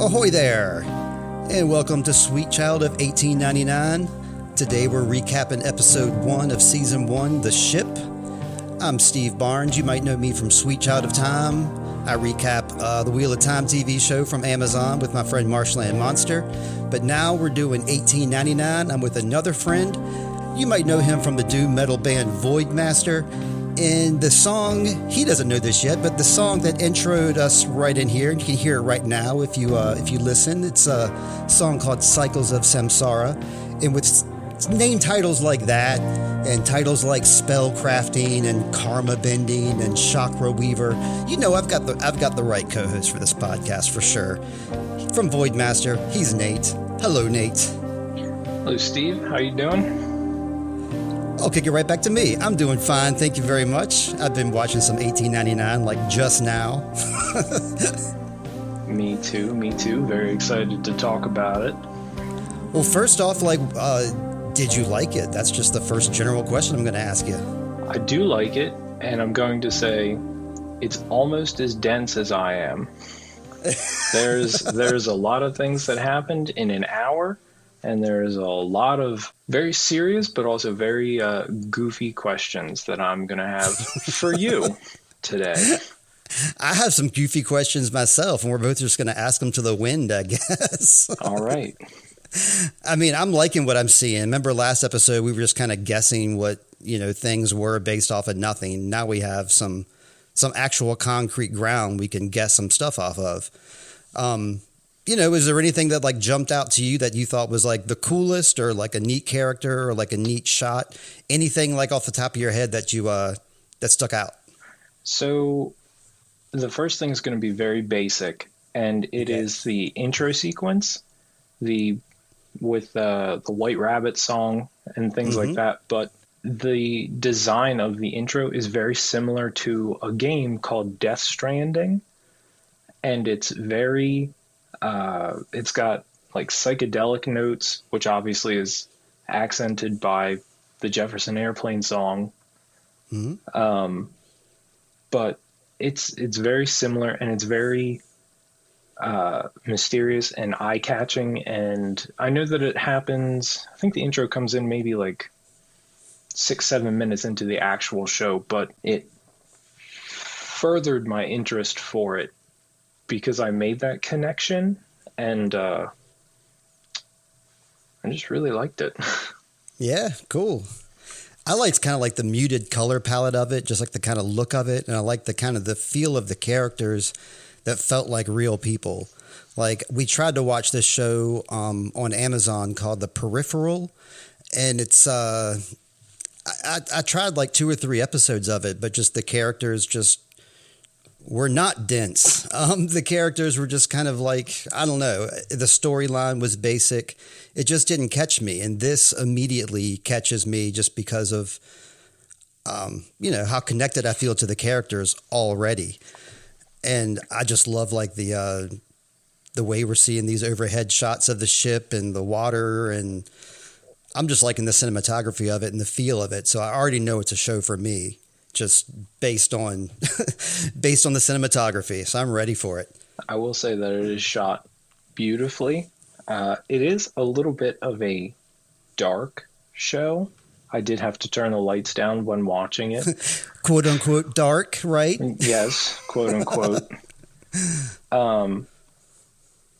Ahoy there, and welcome to Sweet Child of 1899. Today we're recapping episode one of season one, The Ship. I'm Steve Barnes. You might know me from Sweet Child of Time. I recap uh, the Wheel of Time TV show from Amazon with my friend Marshland Monster. But now we're doing 1899. I'm with another friend. You might know him from the doom metal band Voidmaster. And the song, he doesn't know this yet, but the song that introed us right in here, and you can hear it right now if you uh, if you listen. It's a song called "Cycles of Samsara," and with name titles like that, and titles like spell crafting and karma bending and chakra weaver, you know I've got the I've got the right co-host for this podcast for sure. From Voidmaster, he's Nate. Hello, Nate. Hello, Steve. How you doing? I'll kick it right back to me. I'm doing fine, thank you very much. I've been watching some 1899 like just now. me too, me too. Very excited to talk about it. Well, first off, like, uh, did you like it? That's just the first general question I'm going to ask you. I do like it, and I'm going to say it's almost as dense as I am. there's there's a lot of things that happened in an hour and there's a lot of very serious but also very uh, goofy questions that I'm going to have for you today. I have some goofy questions myself, and we're both just going to ask them to the wind, I guess. All right. I mean, I'm liking what I'm seeing. Remember last episode we were just kind of guessing what you know things were based off of nothing. Now we have some some actual concrete ground we can guess some stuff off of. Um, you know, is there anything that like jumped out to you that you thought was like the coolest or like a neat character or like a neat shot? Anything like off the top of your head that you uh that stuck out? So the first thing is going to be very basic and it okay. is the intro sequence, the with uh, the White Rabbit song and things mm-hmm. like that, but the design of the intro is very similar to a game called Death Stranding and it's very uh, it's got like psychedelic notes, which obviously is accented by the Jefferson Airplane song. Mm-hmm. Um, but it's it's very similar and it's very uh, mysterious and eye catching. And I know that it happens. I think the intro comes in maybe like six seven minutes into the actual show, but it furthered my interest for it because I made that connection and uh, I just really liked it. yeah, cool. I liked kind of like the muted color palette of it, just like the kind of look of it, and I like the kind of the feel of the characters that felt like real people. Like we tried to watch this show um, on Amazon called The Peripheral, and it's uh, I, I tried like two or three episodes of it, but just the characters just were not dense. Um, the characters were just kind of like, I don't know, the storyline was basic. It just didn't catch me. And this immediately catches me just because of, um, you know, how connected I feel to the characters already. And I just love like the, uh, the way we're seeing these overhead shots of the ship and the water and I'm just liking the cinematography of it and the feel of it. So I already know it's a show for me just based on based on the cinematography. So I'm ready for it. I will say that it is shot beautifully. Uh, it is a little bit of a dark show. I did have to turn the lights down when watching it. quote unquote dark, right? Yes, quote unquote. um,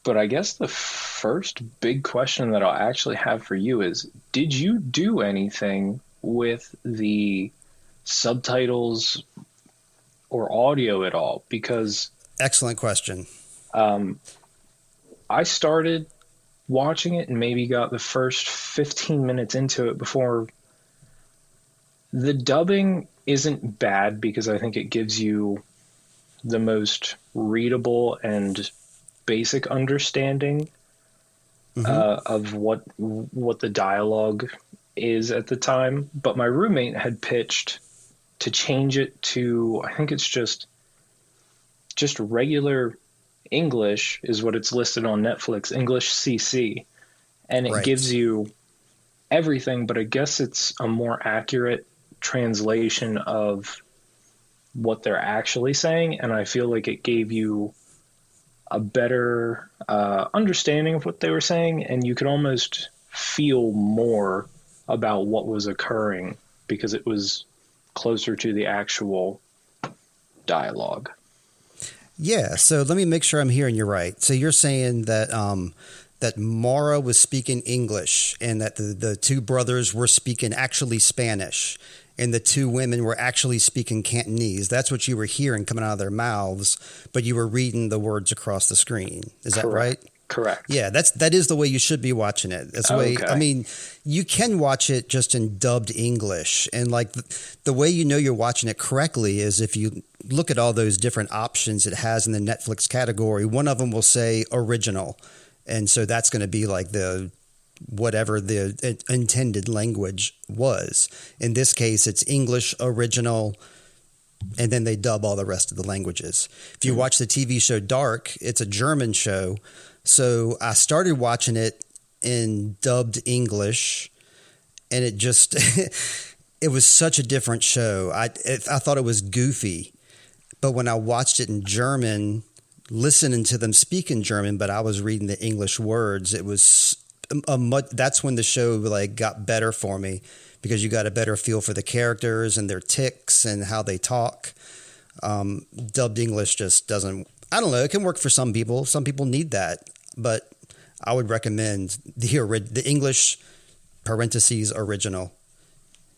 but I guess the first big question that I'll actually have for you is Did you do anything with the subtitles or audio at all? Because excellent question. um, i started watching it and maybe got the first 15 minutes into it before the dubbing isn't bad because i think it gives you the most readable and basic understanding mm-hmm. uh, of what what the dialogue is at the time. But my roommate had pitched to change it to I think it's just just regular English is what it's listed on Netflix, English CC. And it right. gives you everything, but I guess it's a more accurate translation of what they're actually saying. And I feel like it gave you a better uh, understanding of what they were saying, and you could almost feel more about what was occurring because it was closer to the actual dialogue. Yeah, so let me make sure I'm hearing you right. So you're saying that um, that Mara was speaking English and that the, the two brothers were speaking actually Spanish and the two women were actually speaking Cantonese. That's what you were hearing coming out of their mouths, but you were reading the words across the screen. Is that right? Correct. Yeah, that's that is the way you should be watching it. That's the way. I mean, you can watch it just in dubbed English, and like the, the, way you know you're watching it correctly is if you look at all those different options it has in the Netflix category. One of them will say original, and so that's going to be like the whatever the intended language was. In this case, it's English original and then they dub all the rest of the languages. If you hmm. watch the TV show Dark, it's a German show, so I started watching it in dubbed English, and it just it was such a different show. I it, I thought it was goofy, but when I watched it in German, listening to them speak in German, but I was reading the English words, it was a much. That's when the show like got better for me because you got a better feel for the characters and their ticks and how they talk. Um, dubbed English just doesn't I don't know. It can work for some people. Some people need that, but I would recommend the the English parentheses original.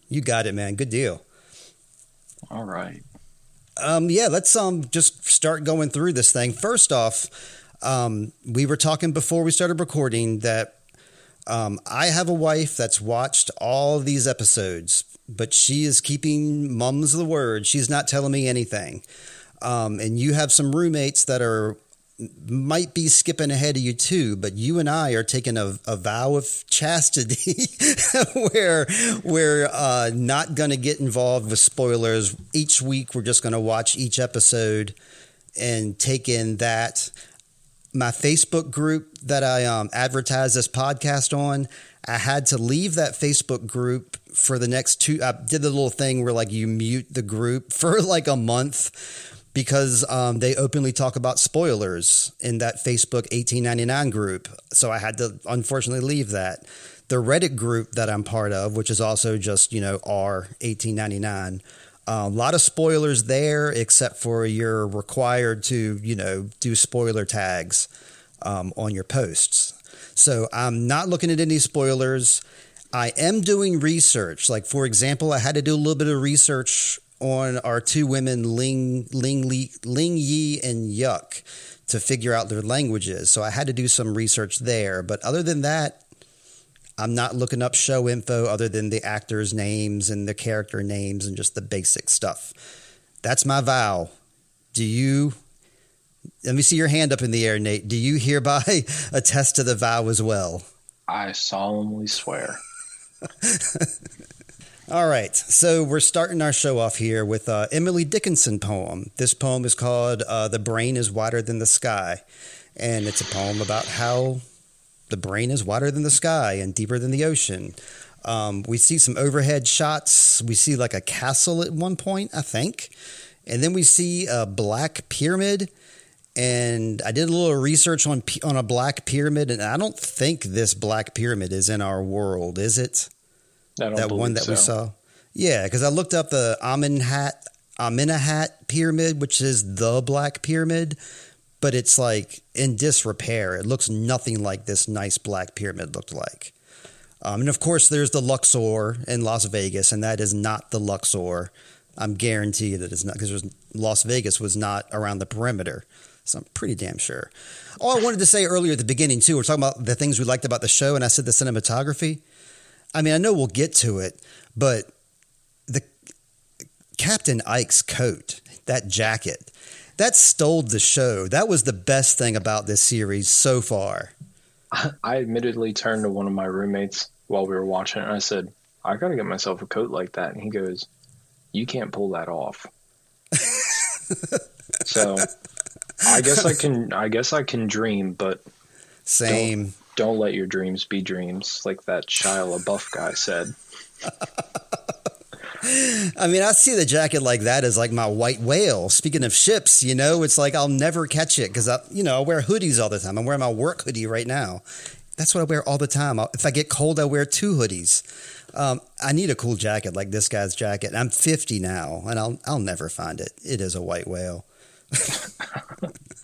You got it, man. Good deal. All right. Um, yeah, let's um just start going through this thing. First off, um, we were talking before we started recording that um, I have a wife that's watched all these episodes, but she is keeping mums the word. She's not telling me anything um, and you have some roommates that are might be skipping ahead of you too, but you and I are taking a, a vow of chastity where we're uh, not going to get involved with spoilers. Each week, we're just going to watch each episode and take in that. My Facebook group that I um, advertise this podcast on, I had to leave that Facebook group for the next two. I did the little thing where like you mute the group for like a month because um, they openly talk about spoilers in that Facebook 1899 group. So I had to unfortunately leave that. The Reddit group that I'm part of, which is also just, you know, R 1899, uh, a lot of spoilers there, except for you're required to, you know, do spoiler tags um, on your posts. So I'm not looking at any spoilers. I am doing research. Like, for example, I had to do a little bit of research on our two women, Ling, Ling, Li, Ling Yi and Yuk, to figure out their languages. So I had to do some research there. But other than that, I'm not looking up show info other than the actors' names and the character names and just the basic stuff. That's my vow. Do you? Let me see your hand up in the air, Nate. Do you hereby attest to the vow as well? I solemnly swear. All right, so we're starting our show off here with uh, Emily Dickinson poem. This poem is called uh, "The Brain Is Wider Than the Sky," and it's a poem about how the brain is wider than the sky and deeper than the ocean. Um, we see some overhead shots. We see like a castle at one point, I think, and then we see a black pyramid. And I did a little research on on a black pyramid, and I don't think this black pyramid is in our world, is it? That one that so. we saw. Yeah, because I looked up the Amenhat Amenemhat pyramid, which is the Black Pyramid, but it's like in disrepair. It looks nothing like this nice Black Pyramid looked like. Um, and of course, there's the Luxor in Las Vegas, and that is not the Luxor. I'm guaranteed that it's not because Las Vegas was not around the perimeter. So I'm pretty damn sure. All I wanted to say earlier at the beginning, too, we're talking about the things we liked about the show, and I said the cinematography. I mean, I know we'll get to it, but the Captain Eyk's coat, that jacket, that stole the show. That was the best thing about this series so far. I admittedly turned to one of my roommates while we were watching it and I said, I got to get myself a coat like that. And he goes, You can't pull that off. so I guess I can I guess I can dream, but same don't let your dreams be dreams, like that Shia LaBeouf guy said. I mean, I see the jacket like that as like my white whale. Speaking of ships, you know, it's like I'll never catch it because I, you know, I wear hoodies all the time. I'm wearing my work hoodie right now. That's what I wear all the time. If I get cold, I wear two hoodies. Um, I need a cool jacket like this guy's jacket. I'm 50 now, and I'll I'll never find it. It is a white whale.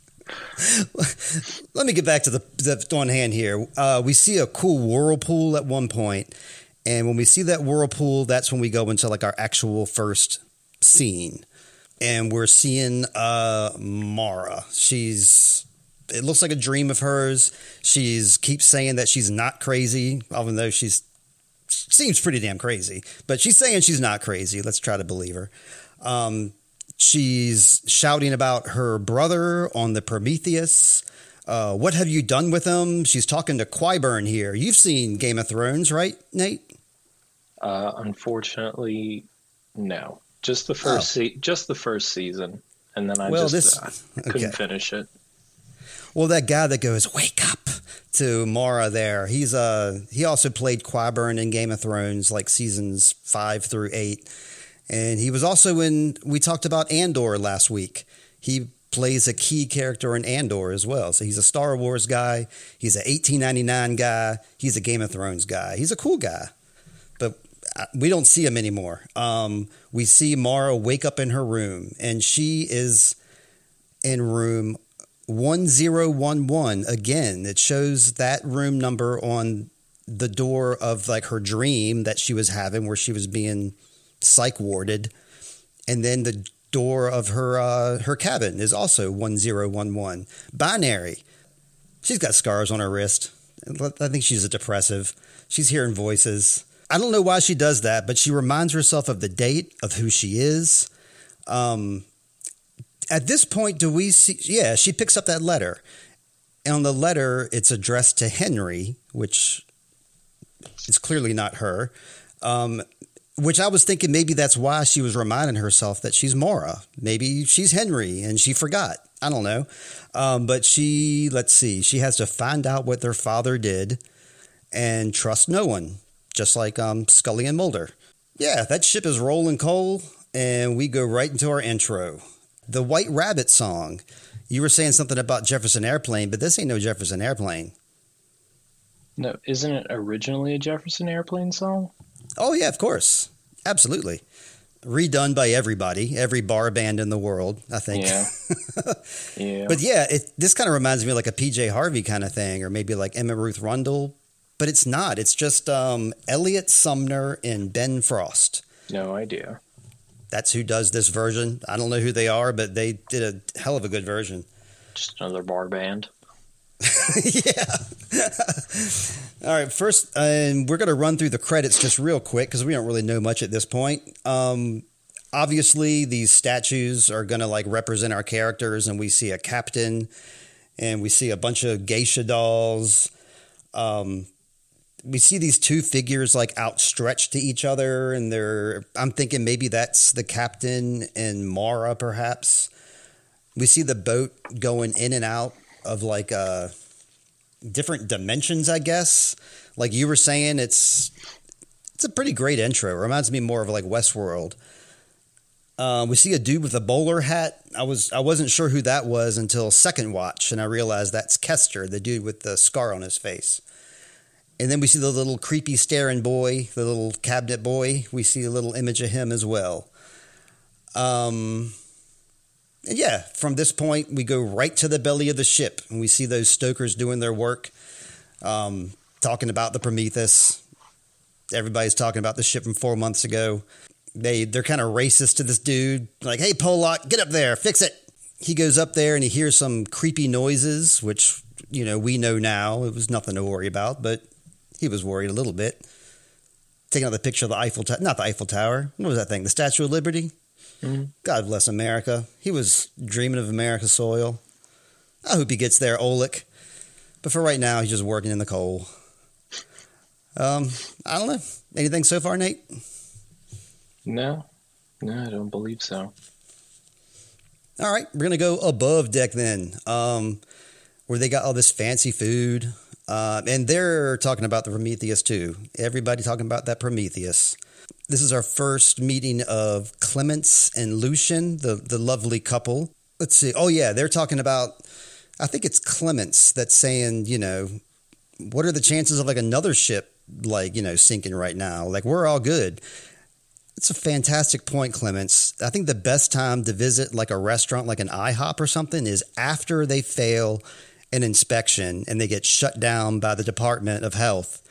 Let me get back to the, the on hand here. Uh, we see a cool whirlpool at one point, and when we see that whirlpool, that's when we go into like our actual first scene, and we're seeing uh, Mara. She's it looks like a dream of hers. She's keeps saying that she's not crazy, even though she's seems pretty damn crazy. But she's saying she's not crazy. Let's try to believe her. Um, she's shouting about her brother on the Prometheus. Uh, what have you done with him? She's talking to Qyburn here. You've seen Game of Thrones, right, Nate? Uh, unfortunately, no. Just the first, oh. se- just the first season, and then I well, just this, uh, couldn't okay. finish it. Well, that guy that goes "Wake up" to Mara there, he's uh he also played Qyburn in Game of Thrones, like seasons five through eight, and he was also in. We talked about Andor last week. He plays a key character in Andor as well. So he's a Star Wars guy. He's an 1899 guy. He's a Game of Thrones guy. He's a cool guy, but uh, we don't see him anymore. Um, we see Mara wake up in her room, and she is in room 1011 again it shows that room number on the door of like her dream that she was having where she was being psych warded and then the door of her uh, her cabin is also 1011 binary she's got scars on her wrist i think she's a depressive she's hearing voices i don't know why she does that but she reminds herself of the date of who she is um, at this point, do we see? Yeah, she picks up that letter. And on the letter, it's addressed to Henry, which is clearly not her. Um, which I was thinking maybe that's why she was reminding herself that she's Mara. Maybe she's Henry and she forgot. I don't know. Um, but she, let's see, she has to find out what their father did and trust no one, just like um, Scully and Mulder. Yeah, that ship is rolling coal, and we go right into our intro the White Rabbit song. You were saying something about Jefferson Airplane, but this ain't no Jefferson Airplane. No, isn't it originally a Jefferson Airplane song? Oh yeah, of course, absolutely. Redone by everybody, every bar band in the world, I think. Yeah. yeah. But yeah, it, this kind of reminds me of like a PJ Harvey kind of thing, or maybe like Emma Ruth Rundle, but it's not. It's just um, Elliot Sumner and Ben Frost. No idea that's who does this version. I don't know who they are, but they did a hell of a good version. Just another bar band. yeah. All right. First, and um, we're going to run through the credits just real quick because we don't really know much at this point. Um, obviously, these statues are going to like represent our characters, and we see a captain, and we see a bunch of geisha dolls. Um, we see these two figures like outstretched to each other and they're i'm thinking maybe that's the captain and mara perhaps we see the boat going in and out of like uh different dimensions i guess like you were saying it's it's a pretty great intro it reminds me more of like westworld uh, we see a dude with a bowler hat. I was I wasn't sure who that was until second watch, and I realized that's Kester, the dude with the scar on his face. And then we see the little creepy staring boy, the little cabinet boy. We see a little image of him as well. Um, and yeah, from this point, we go right to the belly of the ship, and we see those stokers doing their work, um, talking about the Prometheus. Everybody's talking about the ship from four months ago. They they're kind of racist to this dude, like, "Hey, Pollock, get up there, fix it." He goes up there and he hears some creepy noises, which you know we know now it was nothing to worry about, but he was worried a little bit. Taking out the picture of the Eiffel Tower, not the Eiffel Tower. What was that thing? The Statue of Liberty? Mm-hmm. God bless America. He was dreaming of America's soil. I hope he gets there, Olek. But for right now, he's just working in the coal. Um, I don't know. Anything so far, Nate? No, no, I don't believe so. All right, we're gonna go above deck then, um, where they got all this fancy food. Uh, and they're talking about the Prometheus too. Everybody talking about that Prometheus. This is our first meeting of Clements and Lucien, the, the lovely couple. Let's see. Oh, yeah, they're talking about, I think it's Clements that's saying, you know, what are the chances of like another ship, like, you know, sinking right now? Like, we're all good. It's a fantastic point, Clements. I think the best time to visit like a restaurant like an IHOP or something is after they fail an inspection and they get shut down by the Department of Health.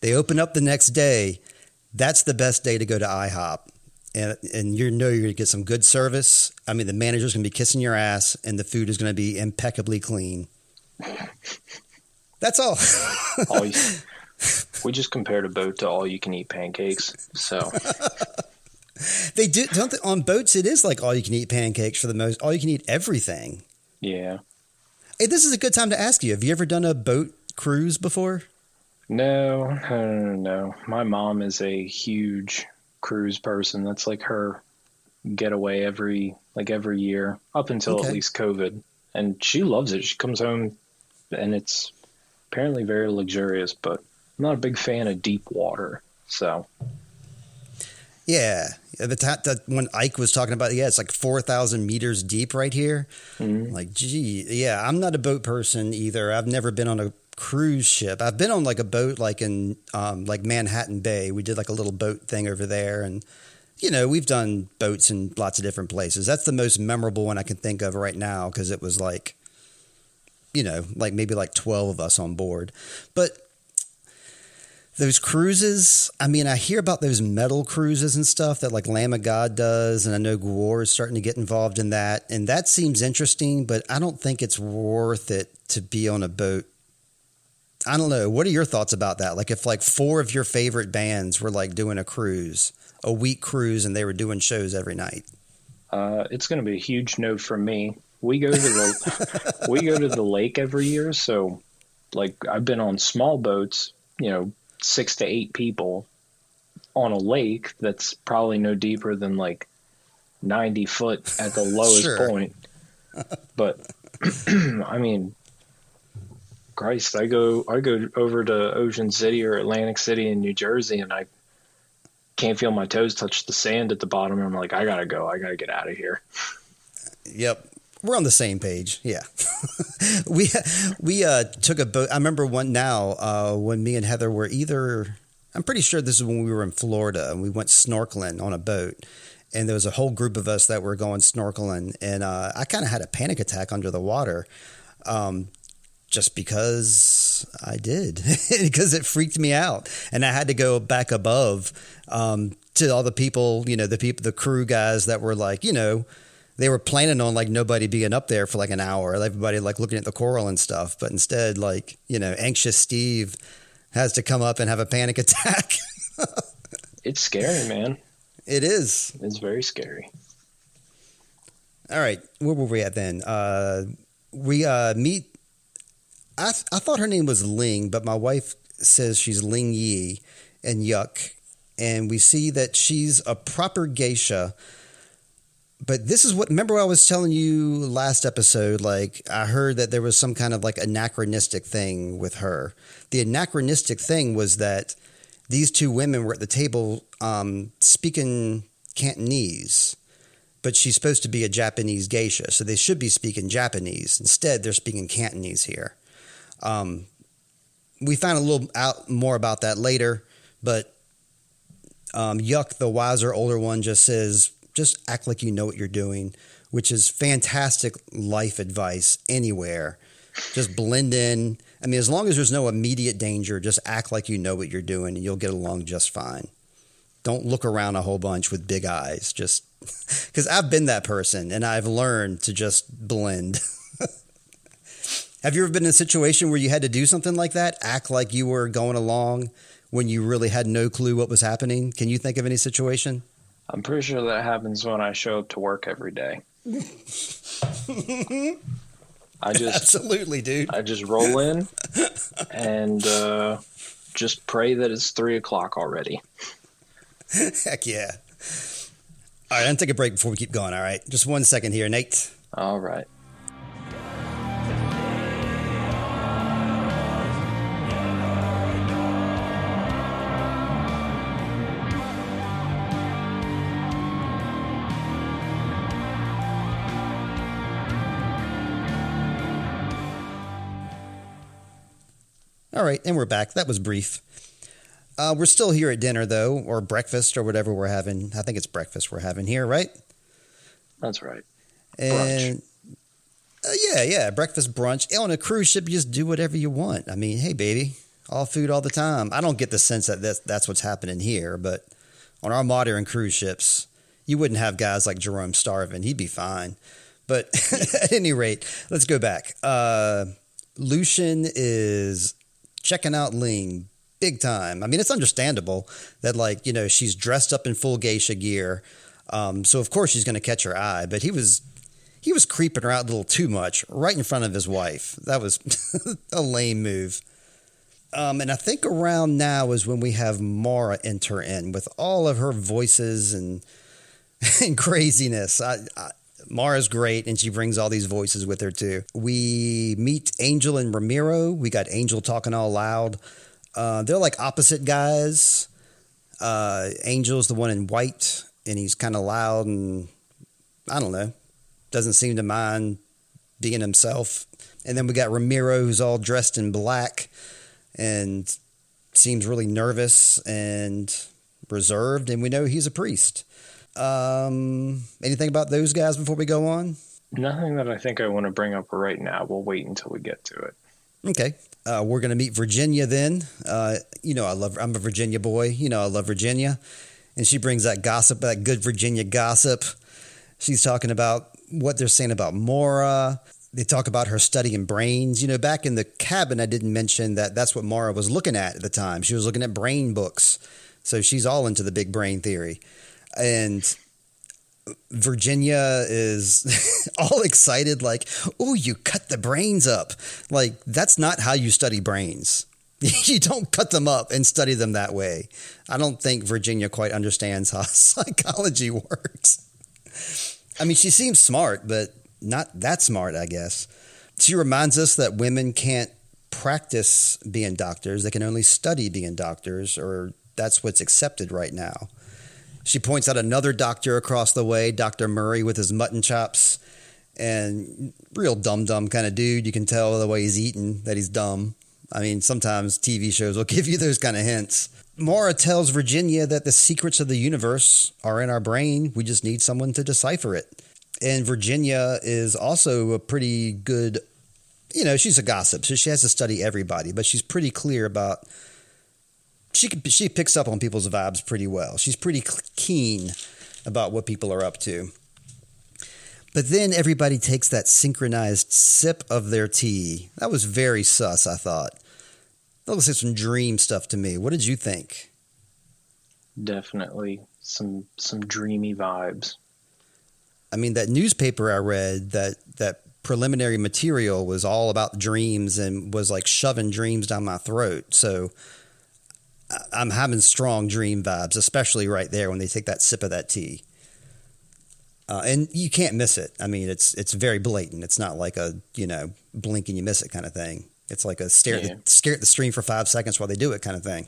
They open up the next day. That's the best day to go to IHOP. And, and you know you're going to get some good service. I mean, the manager's going to be kissing your ass and the food is going to be impeccably clean. That's all. all you, we just compared a boat to all you can eat pancakes. So they do don't they, on boats. It is like all you can eat pancakes for the most. All you can eat everything. Yeah. Hey, this is a good time to ask you. Have you ever done a boat cruise before? No, no. My mom is a huge cruise person. That's like her getaway every like every year up until okay. at least COVID, and she loves it. She comes home, and it's apparently very luxurious, but I'm not a big fan of deep water. So, yeah, the that when Eyk was talking about, yeah, it's like four thousand meters deep right here. Mm-hmm. Like, gee, yeah, I'm not a boat person either. I've never been on a cruise ship. I've been on like a boat, like in um, like Manhattan Bay. We did like a little boat thing over there, and you know, we've done boats in lots of different places. That's the most memorable one I can think of right now because it was like, you know, like maybe like twelve of us on board, but those cruises, I mean, I hear about those metal cruises and stuff that like Lamb of God does, and I know Gwar is starting to get involved in that, and that seems interesting, but I don't think it's worth it to be on a boat. I don't know. What are your thoughts about that? Like, if like four of your favorite bands were like doing a cruise, a week cruise, and they were doing shows every night, uh, it's going to be a huge no for me. We go to the we go to the lake every year, so like I've been on small boats, you know, six to eight people on a lake that's probably no deeper than like 90 foot at the lowest point. But I mean, Christ, I go I go over to Ocean City or Atlantic City in New Jersey, and I can't feel my toes touch the sand at the bottom. I'm like, I gotta go. I gotta get out of here. Yep, we're on the same page. Yeah, we we uh, took a boat. I remember one now uh, when me and Heather were either. I'm pretty sure this is when we were in Florida and we went snorkeling on a boat. And there was a whole group of us that were going snorkeling, and uh, I kind of had a panic attack under the water, um, just because I did, because it freaked me out, and I had to go back above um, to all the people, you know, the people, the crew guys that were like, you know, they were planning on like nobody being up there for like an hour, everybody like looking at the coral and stuff. But instead, like, you know, anxious Steve has to come up and have a panic attack. it's scary, man. It is. It's very scary. All right. Where were we at then? Uh, we uh, meet. I, th- I thought her name was Ling, but my wife says she's Ling Yi and Yuk. And we see that she's a proper geisha but this is what remember I was telling you last episode like I heard that there was some kind of like anachronistic thing with her. The anachronistic thing was that these two women were at the table um, speaking Cantonese, but she's supposed to be a Japanese geisha, so they should be speaking Japanese. Instead, they're speaking Cantonese here. Um, we found a little out more about that later, but um, Yuk, the wiser older one, just says just act like you know what you're doing, which is fantastic life advice anywhere. Just blend in. I mean, as long as there's no immediate danger, just act like you know what you're doing and you'll get along just fine. Don't look around a whole bunch with big eyes. Just because I've been that person and I've learned to just blend. Have you ever been in a situation where you had to do something like that? Act like you were going along when you really had no clue what was happening? Can you think of any situation? I'm pretty sure that happens when I show up to work every day. I just absolutely, dude. I just roll in and uh, just pray that it's three o'clock already. Heck yeah! All right, I'm gonna take a break before we keep going. All right, just one second here, Nate. All right. All right, and we're back. That was brief. Uh, we're still here at dinner, though, or breakfast, or whatever we're having. I think it's breakfast we're having here, right? That's right. And uh, yeah, yeah, breakfast brunch on a cruise ship. You just do whatever you want. I mean, hey, baby, all food all the time. I don't get the sense that that's, that's what's happening here, but on our modern cruise ships, you wouldn't have guys like Jerome starving. He'd be fine. But at any rate, let's go back. Uh, Lucien is checking out Ling big time. I mean, it's understandable that, like, you know, she's dressed up in full geisha gear. Um, so, of course, she's going to catch her eye. But he was. He was creeping her out a little too much right in front of his wife. That was a lame move. Um, and I think around now is when we have Mara enter in with all of her voices and and craziness. I, I, Mara's great, and she brings all these voices with her too. We meet Angel and Ramiro. We got Angel talking all loud. Uh, they're like opposite guys. Uh, Angel's the one in white, and he's kind of loud and I don't know, doesn't seem to mind being himself. And then we got Ramiro, who's all dressed in black and seems really nervous and reserved, and we know he's a priest. Um, anything about those guys before we go on? Nothing that I think I want to bring up right now. We'll wait until we get to it. Okay. Uh, we're going to meet Virginia then. Uh, you know, I love, I'm a Virginia boy. You know, I love Virginia. And she brings that gossip, that good Virginia gossip. She's talking about what they're saying about Maura. They talk about her studying brains. You know, back in the cabin, I didn't mention that that's what Mara was looking at at the time. She was looking at brain books. So she's all into the big brain theory. And Virginia is all excited, like, oh, you cut the brains up. Like, that's not how you study brains. you don't cut them up and study them that way. I don't think Virginia quite understands how psychology works. I mean, she seems smart, but not that smart, I guess. She reminds us that women can't practice being doctors, they can only study being doctors, or that's what's accepted right now. She points out another doctor across the way, Dr. Murray, with his mutton chops, and real dumb dumb kind of dude. You can tell the way he's eating that he's dumb. I mean, sometimes TV shows will give you those kind of hints. Mara tells Virginia that the secrets of the universe are in our brain. We just need someone to decipher it. And Virginia is also a pretty good, you know, she's a gossip, so she has to study everybody, but she's pretty clear about she she picks up on people's vibes pretty well. She's pretty keen about what people are up to. But then everybody takes that synchronized sip of their tea. That was very sus, I thought. That looks like some dream stuff to me. What did you think? Definitely some some dreamy vibes. I mean, that newspaper I read that that preliminary material was all about dreams and was like shoving dreams down my throat. So I'm having strong dream vibes, especially right there when they take that sip of that tea. Uh, and you can't miss it. I mean, it's it's very blatant. It's not like a you know blink and you miss it kind of thing. It's like a stare yeah. at the, stare at the stream for five seconds while they do it kind of thing.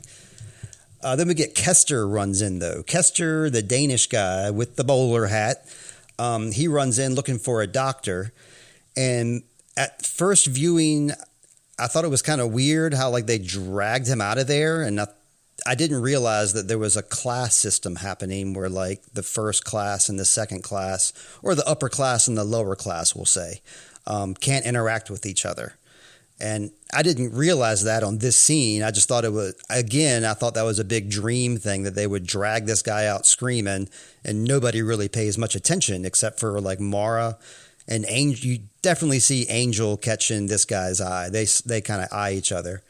Uh, then we get Kester runs in though. Kester, the Danish guy with the bowler hat, um, he runs in looking for a doctor, and at first viewing, I thought it was kind of weird how like they dragged him out of there and not I didn't realize that there was a class system happening where like the first class and the second class, or the upper class and the lower class, we'll say, um, can't interact with each other. And I didn't realize that on this scene. I just thought it was, again, I thought that was a big dream thing that they would drag this guy out screaming and nobody really pays much attention except for like Mara and Angel. You definitely see Angel catching this guy's eye. They, they kind of eye each other.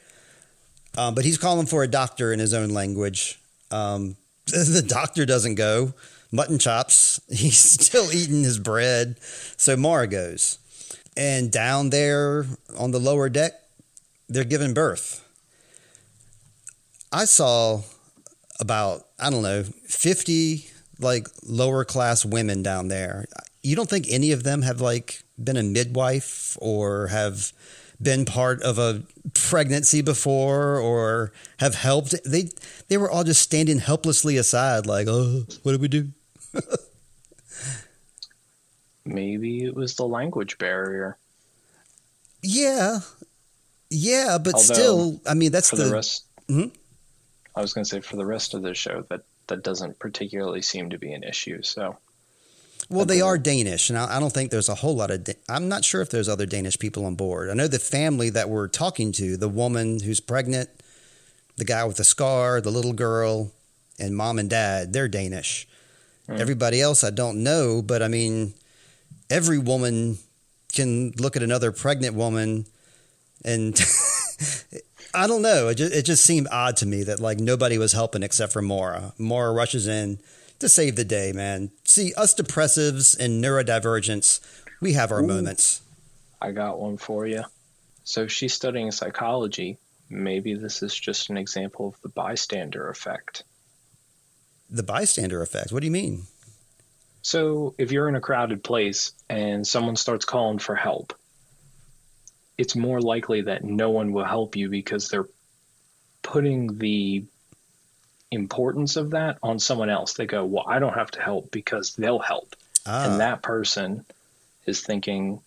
Um, but he's calling for a doctor in his own language. Um, the doctor doesn't go. Mutton chops. He's still eating his bread. So Mara goes. And down there on the lower deck, they're giving birth. I saw about, I don't know, 50 like lower class women down there. You don't think any of them have like been a midwife or have been part of a pregnancy before or have helped. They they were all just standing helplessly aside, like, oh, what do we do? Maybe it was the language barrier. Yeah, Yeah, but Although, still, I mean, that's For the, the, rest, Mhm. I was going to say for the rest of the show that that doesn't particularly seem to be an issue. So well, they are Danish, and I, I don't think there's a whole lot of. Da- I'm not sure if there's other Danish people on board. I know the family that we're talking to, the woman who's pregnant, the guy with the scar, the little girl, and mom and dad, they're Danish. Hmm. Everybody else, I don't know, but I mean, every woman can look at another pregnant woman, and I don't know. It just, it just seemed odd to me that like nobody was helping except for Maura. Maura rushes in to save the day, man. See, us depressives and neurodivergents, we have our Ooh. moments. I got one for you. So she's studying psychology. Maybe this is just an example of the bystander effect. The bystander effect. What do you mean? So if you're in a crowded place and someone starts calling for help, it's more likely that no one will help you because they're putting the importance of that on someone else. They go, Well, I don't have to help because they'll help. Ah, And that person is thinking,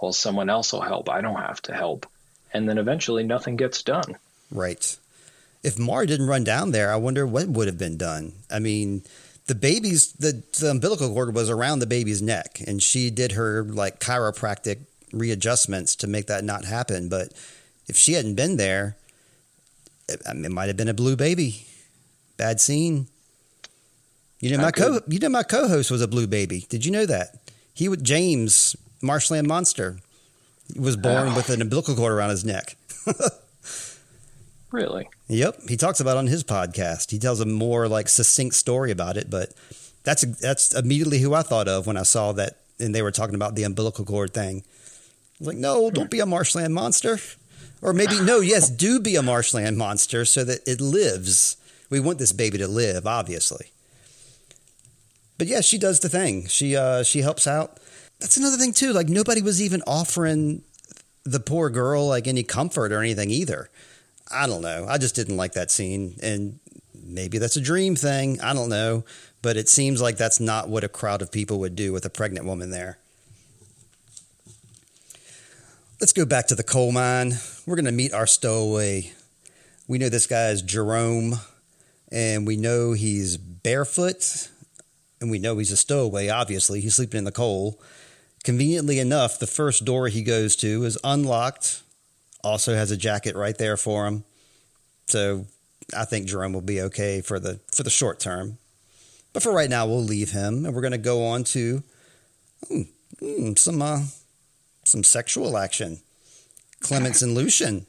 Well, someone else will help. I don't have to help. And then eventually nothing gets done. right. If Mara didn't run down there, I wonder what would have been done. I mean, the baby's the, the umbilical cord was around the baby's neck, and she did her like chiropractic readjustments to make that not happen. But if she hadn't been there, it, I mean, it might have been a blue baby. Bad scene. You know, my co you know my co-host was a blue baby. Did you know that? He was James Marshland Monster. He was born Oh. with an umbilical cord around his neck. Really? Yep, he talks about it on his podcast. He tells a more like succinct story about it, but that's that's immediately who I thought of when I saw that and they were talking about the umbilical cord thing. I was like, no, don't be a marshland monster. Or maybe no, yes, do be a marshland monster so that it lives. We want this baby to live, obviously. But yeah, she does the thing. She uh she helps out. That's another thing too. Like nobody was even offering the poor girl like any comfort or anything either. I don't know. I just didn't like that scene. And maybe that's a dream thing. I don't know. But it seems like that's not what a crowd of people would do with a pregnant woman there. Let's go back to the coal mine. We're going to meet our stowaway. We know this guy is Jerome, and we know he's barefoot, and we know he's a stowaway, obviously. He's sleeping in the coal. Conveniently enough, the first door he goes to is unlocked, also has a jacket right there for him. So I think Jerome will be okay for the for the short term. But for right now, we'll leave him, and we're going to go on to hmm, hmm, some uh, some sexual action. Clements and Lucien.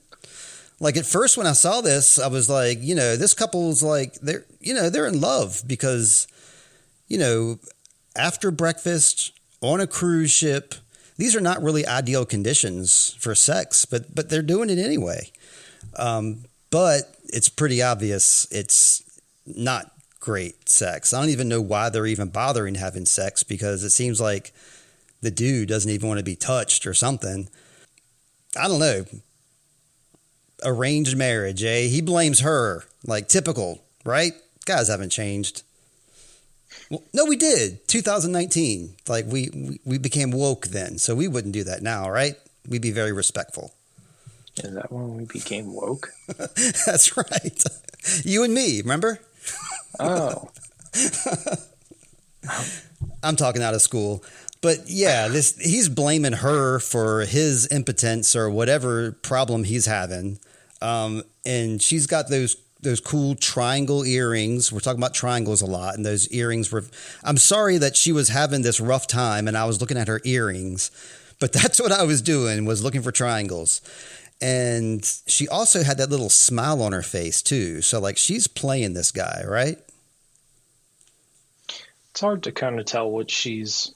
Like at first, when I saw this, I was like, you know, this couple's like they're you know they're in love because you know after breakfast on a cruise ship. These are not really ideal conditions for sex, but but they're doing it anyway. Um, but it's pretty obvious it's not great sex. I don't even know why they're even bothering having sex because it seems like the dude doesn't even want to be touched or something. I don't know. Arranged marriage, eh? He blames her, like typical, right? Guys haven't changed. Well, no, we did. 2019. Like we, we we became woke then, so we wouldn't do that now, right? We'd be very respectful. Is that when we became woke? That's right. You and me, remember? Oh, I'm talking out of school. But yeah, this he's blaming her for his impotence or whatever problem he's having. Um, and she's got those those cool triangle earrings. We're talking about triangles a lot, and those earrings were. I'm sorry that she was having this rough time, and I was looking at her earrings, but that's what I was doing was looking for triangles. And she also had that little smile on her face too. So like she's playing this guy, right? it's hard to kind of tell what she's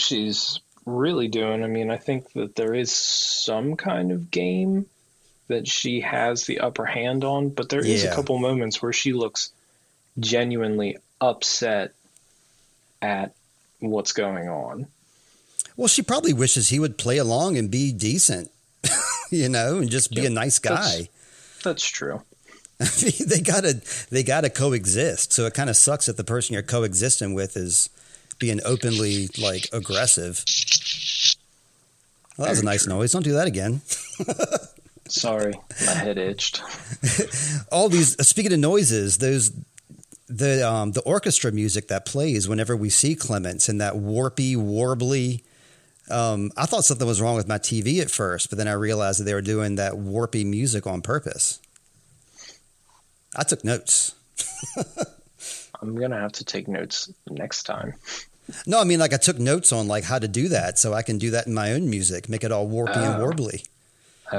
she's really doing. I mean, I think that there is some kind of game that she has the upper hand on, but there is Yeah. a couple moments where she looks genuinely upset at what's going on. Well, she probably wishes he would play along and be decent, you know, and just be a nice that's- guy. That's true. I mean, they gotta they gotta coexist. So it kind of sucks that the person you're coexisting with is being openly like aggressive. Well, that was a nice noise. Don't do that again. Sorry, my head itched. All these. Speaking of noises, those the um, the orchestra music that plays whenever we see Clements and that warpy, warbly. Um, I thought something was wrong with my TV at first, but then I realized that they were doing that warpy music on purpose. I took notes. I'm gonna have to take notes next time. No, I mean like I took notes on like how to do that, so I can do that in my own music, make it all warpy and Oh. warbly. Oh,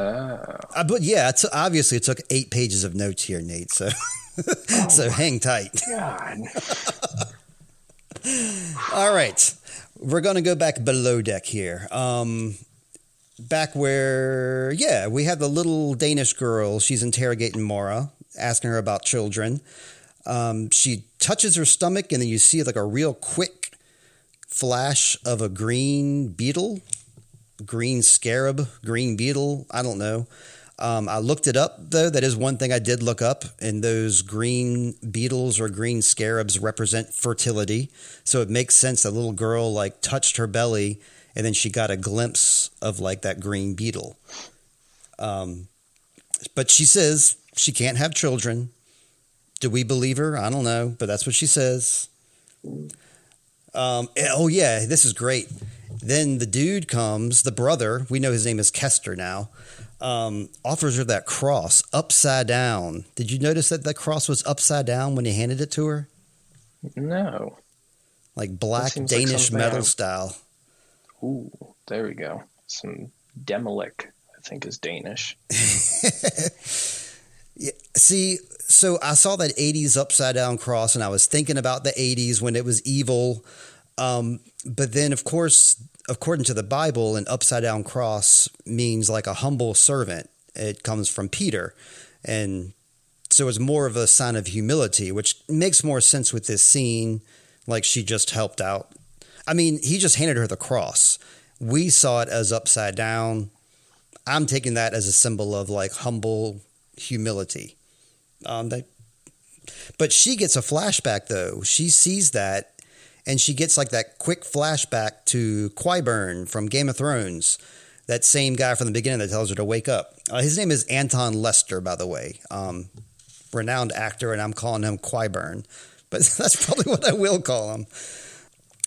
Uh, but yeah, it's, obviously it took eight pages of notes here, Nate. So so hang tight. God. All right, we're gonna go back below deck here. Um, back where yeah, we have the little Danish girl. She's interrogating Maura, asking her about children. Um, she touches her stomach, and then you see like a real quick flash of a green beetle, green scarab, green beetle. I don't know. Um, I looked it up though. That is one thing I did look up, and those green beetles or green scarabs represent fertility. So it makes sense that little girl like touched her belly, and then she got a glimpse of like that green beetle. Um, but she says she can't have children. Do we believe her? I don't know, but that's what she says. Um, eh, oh yeah, this is great. Then the dude comes, the brother. We know his name is Kester now. Um, offers her that cross upside down. Did you notice that the cross was upside down when he handed it to her? No. Like black seems like Danish metal style. Ooh, there we go. Some Demolic, I think, is Danish. Yeah, see, so I saw that 80s upside down cross and I was thinking about the 80s when it was evil. Um, but then, of course, according to the Bible, an upside down cross means like a humble servant. It comes from Peter. And so it's more of a sign of humility, which makes more sense with this scene. Like she just helped out. I mean, he just handed her the cross. We saw it as upside down. I'm taking that as a symbol of like humble humility. Um, that, but she gets a flashback though. She sees that, and she gets like that quick flashback to Qyburn from Game of Thrones. That same guy from the beginning that tells her to wake up. Uh, his name is Anton Lester, by the way, um, renowned actor, and I'm calling him Qyburn. But that's probably what I will call him.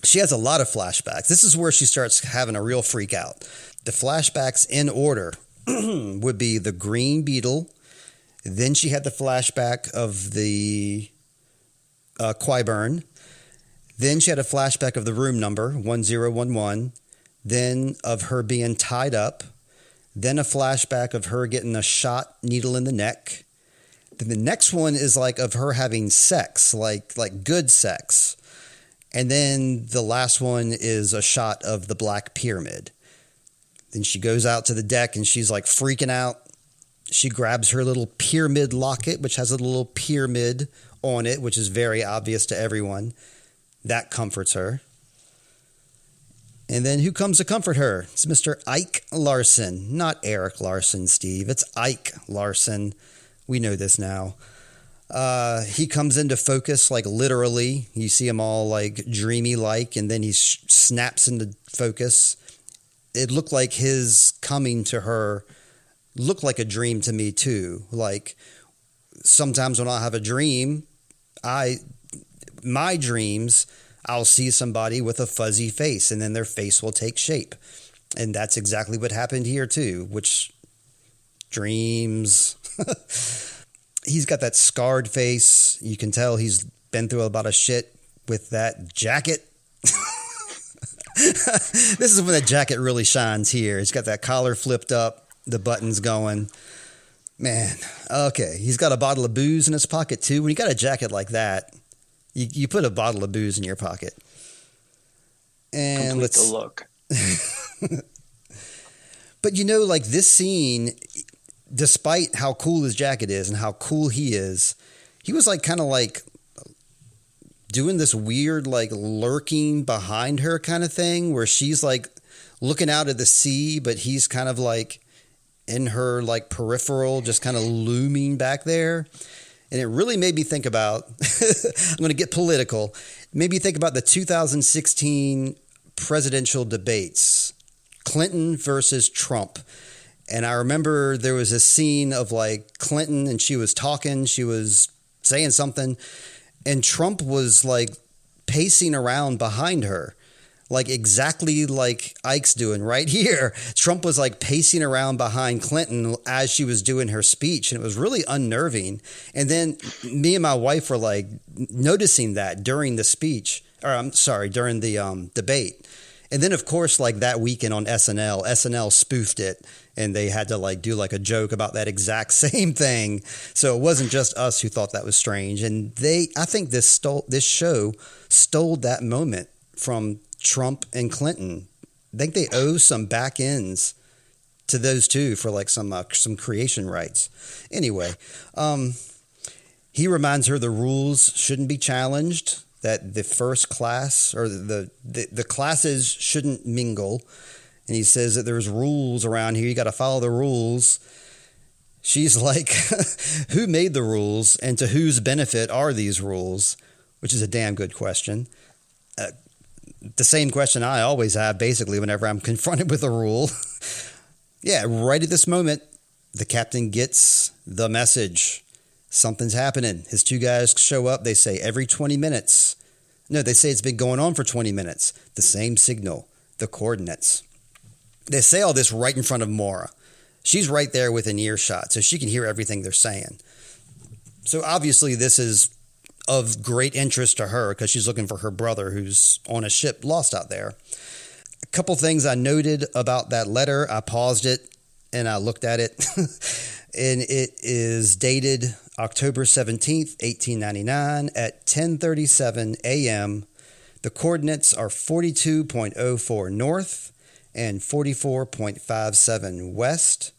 She has a lot of flashbacks. This is where she starts having a real freak out. The flashbacks in order would be the green beetle. Then she had the flashback of the uh, Qyburn. Then she had a flashback of the room number 1011. Then of her being tied up. Then a flashback of her getting a shot needle in the neck. Then the next one is like of her having sex, like like good sex. And then the last one is a shot of the black pyramid. Then she goes out to the deck and she's like freaking out. She grabs her little pyramid locket, which has a little pyramid on it, which is very obvious to everyone. That comforts her. And then who comes to comfort her? It's Mr. Eyk Larson, not Eric Larson, Steve. It's Eyk Larson. We know this now. Uh, he comes into focus like literally. You see him all like dreamy like, and then he sh- snaps into focus. It looked like his coming to her looked like a dream to me too. Like sometimes when I have a dream, I my dreams I'll see somebody with a fuzzy face and then their face will take shape. And that's exactly what happened here too, which dreams he's got that scarred face. You can tell he's been through a lot of shit with that jacket. this is when the jacket really shines here. He's got that collar flipped up, the buttons going. Man, okay. He's got a bottle of booze in his pocket too. When you got a jacket like that, you, you put a bottle of booze in your pocket. And Complete let's the look. But you know, like this scene, despite how cool his jacket is and how cool he is, he was like kind of like doing this weird, like lurking behind her kind of thing where she's like looking out at the sea, but he's kind of like in her like peripheral, just kind of looming back there. And it really made me think about, I'm going to get political, made me think about the 2016 presidential debates Clinton versus Trump. And I remember there was a scene of like Clinton and she was talking, she was saying something, and Trump was like pacing around behind her like exactly like Eyk's doing right here. Trump was like pacing around behind Clinton as she was doing her speech, and it was really unnerving. And then me and my wife were like noticing that during the speech, or I'm sorry, during the um, debate. And then, of course, like that weekend on SNL, SNL spoofed it and they had to like do like a joke about that exact same thing. So it wasn't just us who thought that was strange. And they, I think this stole, this show stole that moment from Trump and Clinton. I think they owe some back ends to those two for like some uh, some creation rights. Anyway, um, he reminds her the rules shouldn't be challenged. That the first class or the, the, the classes shouldn't mingle, and he says that there's rules around here. You got to follow the rules. She's like, "Who made the rules, and to whose benefit are these rules?" Which is a damn good question. Uh, the same question I always have basically whenever I'm confronted with a rule. yeah, right at this moment, the captain gets the message. Something's happening. His two guys show up. They say every 20 minutes. No, they say it's been going on for 20 minutes. The same signal, the coordinates. They say all this right in front of Maura. She's right there within earshot, so she can hear everything they're saying. So obviously, this is of great interest to her because she's looking for her brother who's on a ship lost out there. A couple things I noted about that letter. I paused it and I looked at it. and it is dated October 17th, 1899 at 10:37 a.m. The coordinates are 42.04 north and 44.57 west.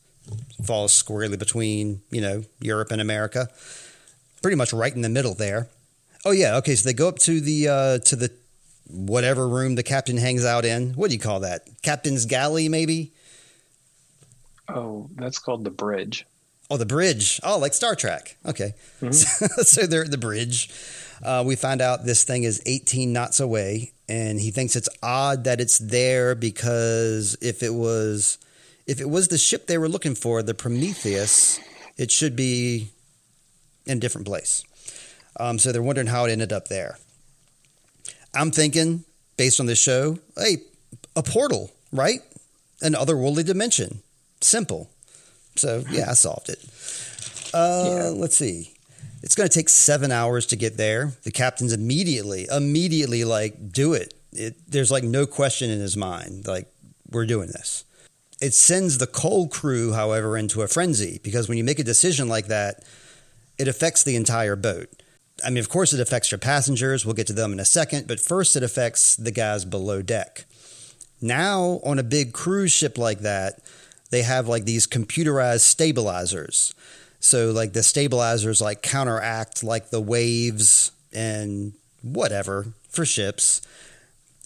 Falls squarely between, you know, Europe and America pretty much right in the middle there. Oh yeah, okay. So they go up to the uh, to the whatever room the captain hangs out in. What do you call that? Captain's galley, maybe. Oh, that's called the bridge. Oh, the bridge. Oh, like Star Trek. Okay. Mm-hmm. So, so, they're at the bridge. Uh, we find out this thing is 18 knots away, and he thinks it's odd that it's there because if it was if it was the ship they were looking for, the Prometheus, it should be in a different place. Um, so they're wondering how it ended up there. I'm thinking, based on this show, hey, a portal, right? An otherworldly dimension. Simple. So yeah, I solved it. Uh, yeah. Let's see. It's going to take seven hours to get there. The captain's immediately, immediately like, do it. it. There's like no question in his mind. Like, we're doing this. It sends the coal crew, however, into a frenzy because when you make a decision like that, it affects the entire boat. I mean, of course, it affects your passengers. We'll get to them in a second, but first, it affects the guys below deck. Now, on a big cruise ship like that, they have like these computerized stabilizers. So, like the stabilizers, like counteract like the waves and whatever for ships.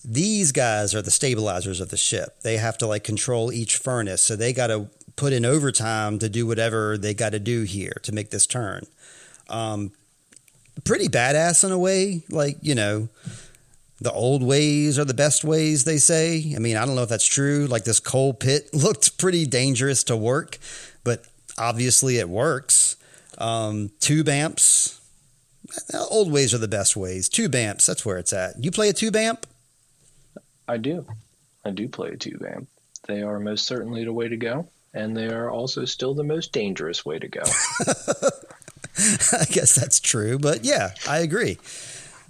These guys are the stabilizers of the ship. They have to like control each furnace. So, they got to put in overtime to do whatever they got to do here to make this turn. Um, pretty badass in a way. Like, you know, the old ways are the best ways, they say. I mean, I don't know if that's true. Like, this coal pit looked pretty dangerous to work, but obviously it works. Um, tube amps, old ways are the best ways. Tube amps, that's where it's at. You play a tube amp? I do. I do play a tube amp. They are most certainly the way to go, and they are also still the most dangerous way to go. I guess that's true, but yeah, I agree.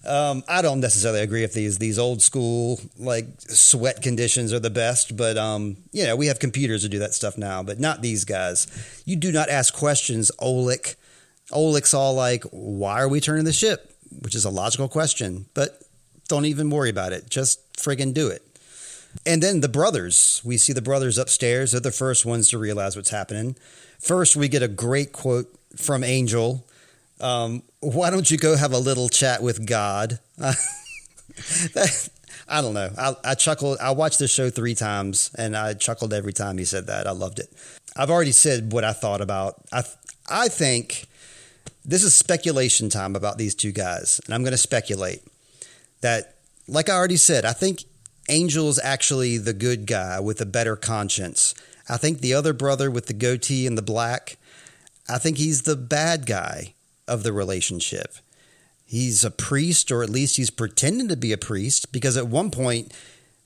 Um, I don't necessarily agree if these these old school like sweat conditions are the best, but um, you know we have computers to do that stuff now, but not these guys. You do not ask questions, Olek. Olek's all like, "Why are we turning the ship?" Which is a logical question, but don't even worry about it. Just friggin' do it. And then the brothers. We see the brothers upstairs. They're the first ones to realize what's happening. First, we get a great quote from Angel. Um, why don't you go have a little chat with God? that, I don't know. I, I chuckled. I watched the show three times, and I chuckled every time he said that. I loved it. I've already said what I thought about. I I think this is speculation time about these two guys, and I'm going to speculate that, like I already said, I think Angel's actually the good guy with a better conscience. I think the other brother with the goatee and the black, I think he's the bad guy of the relationship. He's a priest, or at least he's pretending to be a priest, because at one point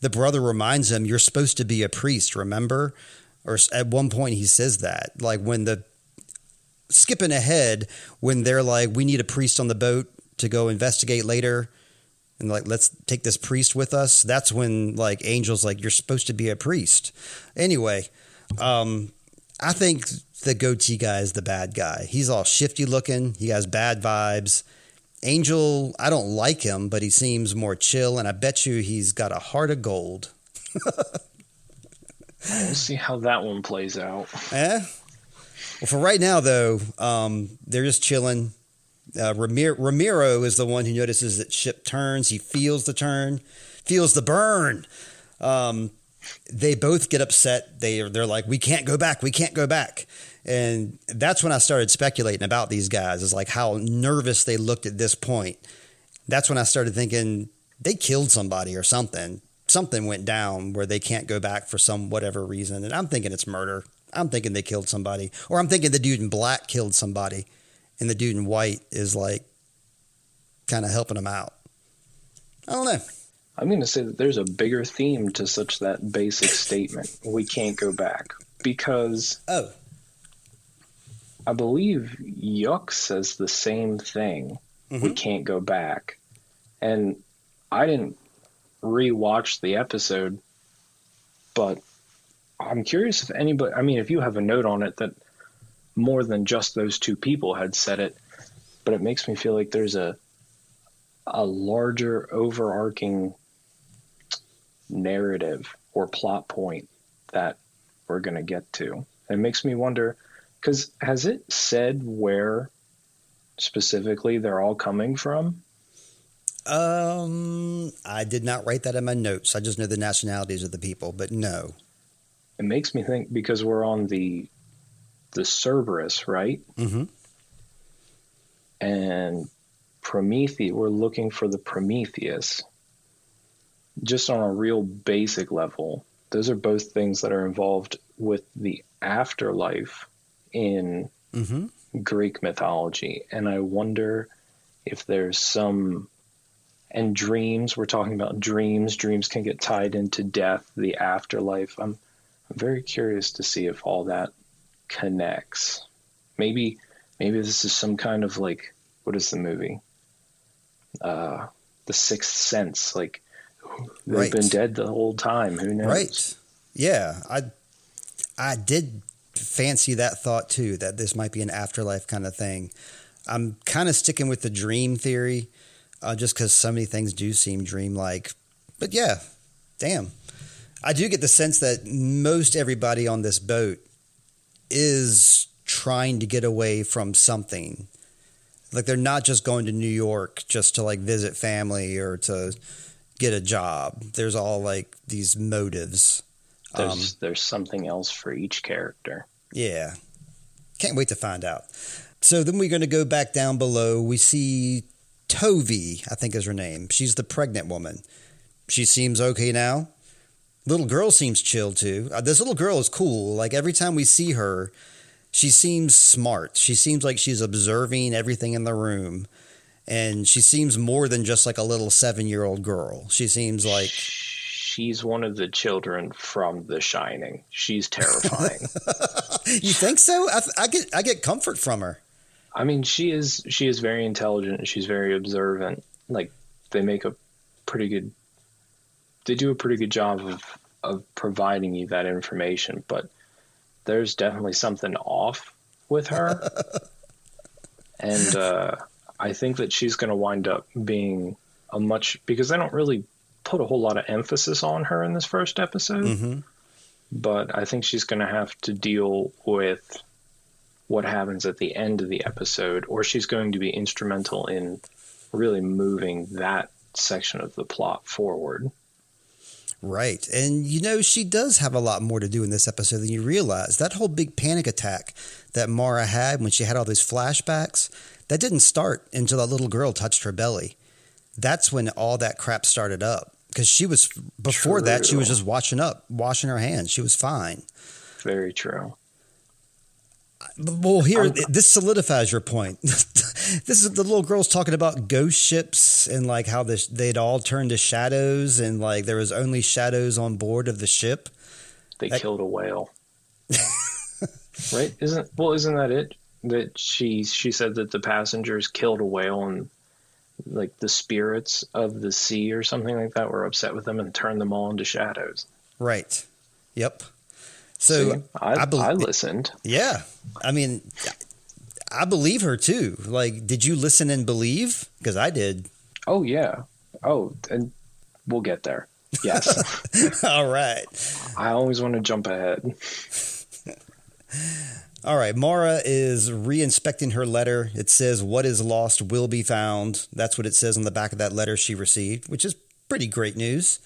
the brother reminds him, You're supposed to be a priest, remember? Or at one point he says that. Like when the skipping ahead, when they're like, We need a priest on the boat to go investigate later and like let's take this priest with us that's when like angels like you're supposed to be a priest anyway um i think the goatee guy is the bad guy. He's all shifty looking. He has bad vibes. Angel i don't like him but he seems more chill and i bet you he's got a heart of gold. We'll see how that one plays out. Eh? Well for right now though um they're just chilling. Uh, Ramiro, Ramiro is the one who notices that ship turns. He feels the turn, feels the burn. Um, they both get upset. They they're like, we can't go back. We can't go back. And that's when I started speculating about these guys. Is like how nervous they looked at this point. That's when I started thinking they killed somebody or something. Something went down where they can't go back for some whatever reason. And I'm thinking it's murder. I'm thinking they killed somebody, or I'm thinking the dude in black killed somebody and the dude in white is like kind of helping him out. I don't know. I'm going to say that there's a bigger theme to such that basic statement. We can't go back because oh, I believe Yuk says the same thing. Mm-hmm. We can't go back, and I didn't rewatch the episode, but I'm curious if anybody. I mean, if you have a note on it that more than just those two people had said it, but it makes me feel like there's a a larger overarching narrative or plot point that we're going to get to. It makes me wonder cuz has it said where specifically they're all coming from? Um, I did not write that in my notes. I just know the nationalities of the people, but no. It makes me think because we're on the the Cerberus, right? Mm-hmm. And Prometheus, we're looking for the Prometheus. Just on a real basic level, those are both things that are involved with the afterlife in mm-hmm. Greek mythology. And I wonder if there's some and dreams we're talking about dreams dreams can get tied into death the afterlife i'm, I'm very curious to see if all that connects. Maybe maybe this is some kind of like what is the movie? Uh The Sixth Sense. Like they've right. been dead the whole time. Who knows? Right. Yeah. I I did fancy that thought too, that this might be an afterlife kind of thing. I'm kind of sticking with the dream theory, uh, just because so many things do seem dreamlike. But yeah, damn. I do get the sense that most everybody on this boat is trying to get away from something. Like they're not just going to New York just to like visit family or to get a job. There's all like these motives. There's um, there's something else for each character. Yeah. Can't wait to find out. So then we're going to go back down below. We see Tove, I think is her name. She's the pregnant woman. She seems okay now little girl seems chill too. Uh, this little girl is cool. Like every time we see her, she seems smart. She seems like she's observing everything in the room. And she seems more than just like a little seven year old girl. She seems like. She's one of the children from The Shining. She's terrifying. you think so? I, I, get I get comfort from her. I mean, she is she is very intelligent. She's very observant. Like they make a pretty good they do a pretty good job of of providing you that information, but there's definitely something off with her. and uh, I think that she's going to wind up being a much because they don't really put a whole lot of emphasis on her in this first episode. Mm-hmm. But I think she's going to have to deal with what happens at the end of the episode, or she's going to be instrumental in really moving that section of the plot forward. Right. And you know, she does have a lot more to do in this episode than you realize. That whole big panic attack that Maura had when she had all those flashbacks, that didn't start until that little girl touched her belly. That's when all that crap started up. because she was before that she was just washing up, washing her hands. She was fine. Very true. Well, here I'm- this solidifies your point. this is the little girls talking about ghost ships and like how this they'd all turned to shadows and like there was only shadows on board of the ship. They That- killed a whale. right? Isn't well, isn't that it? That she she said that the passengers killed a whale and like the spirits of the sea or something like that were upset with them and turned them all into shadows. Right. Yep. So See? I, I I, listened. yeah, I mean, I believe her too. Like, did you listen and believe? Because I did. Oh yeah. Oh, and we'll get there. Yes. All right. I always want to jump ahead. All right, Maura is re-inspecting her letter. It says what is lost will be found. That's what it says on the back of that letter she received, which is pretty great news.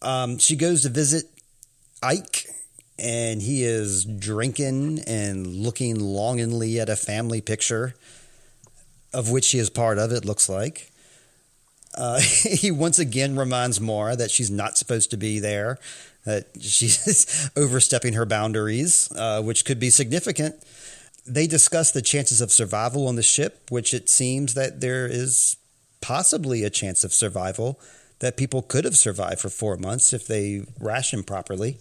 Um, she goes to visit Eyk, and he is drinking and looking longingly at a family picture, of which he is part of. It looks like. Uh, he once again reminds Maura that she's not supposed to be there, that she's overstepping her boundaries, uh, which could be significant. They discuss the chances of survival on the ship, which it seems that there is possibly a chance of survival, that people could have survived for four months if they ration properly.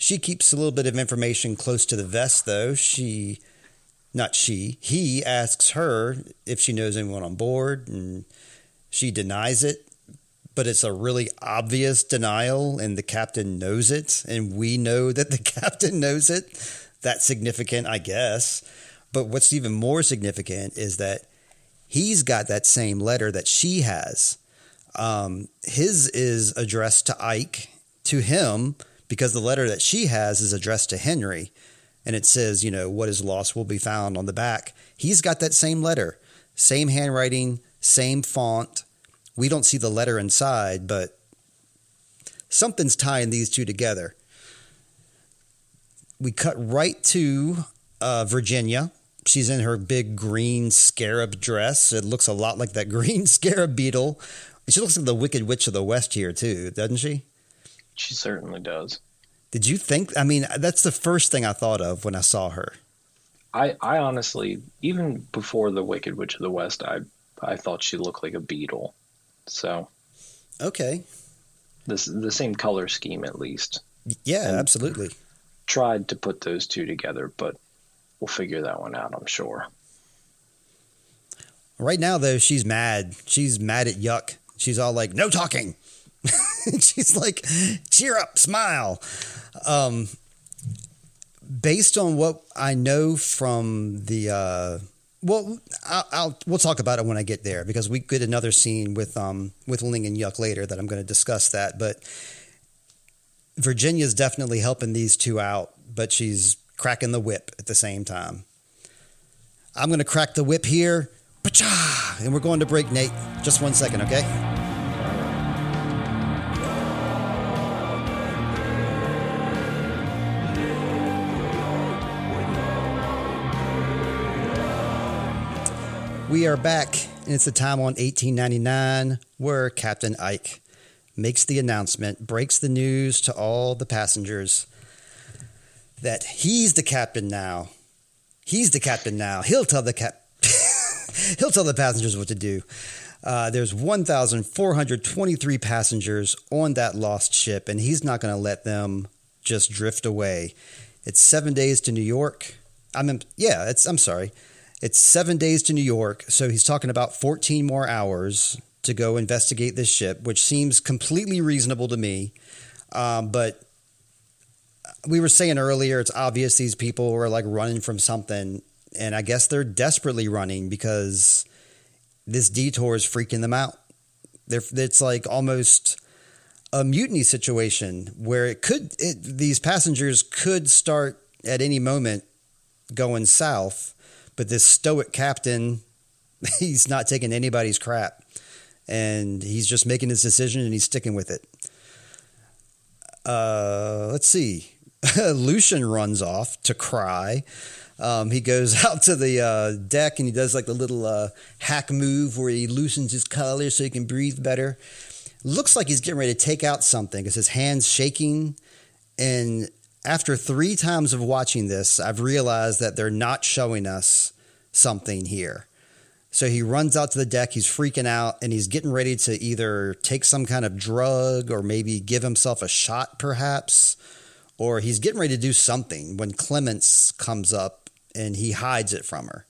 She keeps a little bit of information close to the vest, though. She, not she, he asks her if she knows anyone on board, and she denies it, but it's a really obvious denial, and the captain knows it, and we know that the captain knows it. That's significant, I guess. But what's even more significant is that he's got that same letter that she has. Um, his is addressed to Eyk, to him, because the letter that she has is addressed to Henry. And it says, you know, what is lost will be found on the back. He's got that same letter, same handwriting, same font. We don't see the letter inside, but something's tying these two together. We cut right to uh, Virginia. She's in her big green scarab dress. It looks a lot like that green scarab beetle. She looks like the Wicked Witch of the West here, too, doesn't she? She certainly does. Did you think? I mean, that's the first thing I thought of when I saw her. I, I honestly, even before the Wicked Witch of the West, I I thought she looked like a beetle. So Okay. this the same color scheme at least. Yeah, And- absolutely. Tried to put those two together, but we'll figure that one out, I'm sure. Right now, though, she's mad. She's mad at Yuk. She's all like, no talking. she's like, cheer up, smile. Um, based on what I know from the, uh, well, I'll, I'll we'll talk about it when I get there because we get another scene with um with Ling and Yuk later that I'm going to discuss that. But Virginia's definitely helping these two out, but she's cracking the whip at the same time. I'm going to crack the whip here. And we're going to break, Nate. Just one second, okay? We are back, and it's the time on 1899 where Captain Eyk makes the announcement, breaks the news to all the passengers that he's the captain now. He's the captain now. He'll tell the cap. He'll tell the passengers what to do. Uh, there's 1,423 passengers on that lost ship, and he's not going to let them just drift away. It's seven days to New York. I'm yeah. It's I'm sorry. It's seven days to New York, so he's talking about 14 more hours to go investigate this ship, which seems completely reasonable to me. Um, but we were saying earlier, it's obvious these people were like running from something, and I guess they're desperately running because this detour is freaking them out. They're, it's like almost a mutiny situation where it could it, these passengers could start at any moment going south, but this stoic captain, he's not taking anybody's crap, and he's just making his decision and he's sticking with it. Uh, let's see. Lucien runs off to cry. Um, he goes out to the uh, deck and he does like the little uh, hack move where he loosens his collar so he can breathe better. looks like he's getting ready to take out something because his hand's shaking. And after three times of watching this, I've realized that they're not showing us something here. So he runs out to the deck, he's freaking out, and he's getting ready to either take some kind of drug or maybe give himself a shot, perhaps, or he's getting ready to do something when Clémence comes up and he hides it from her,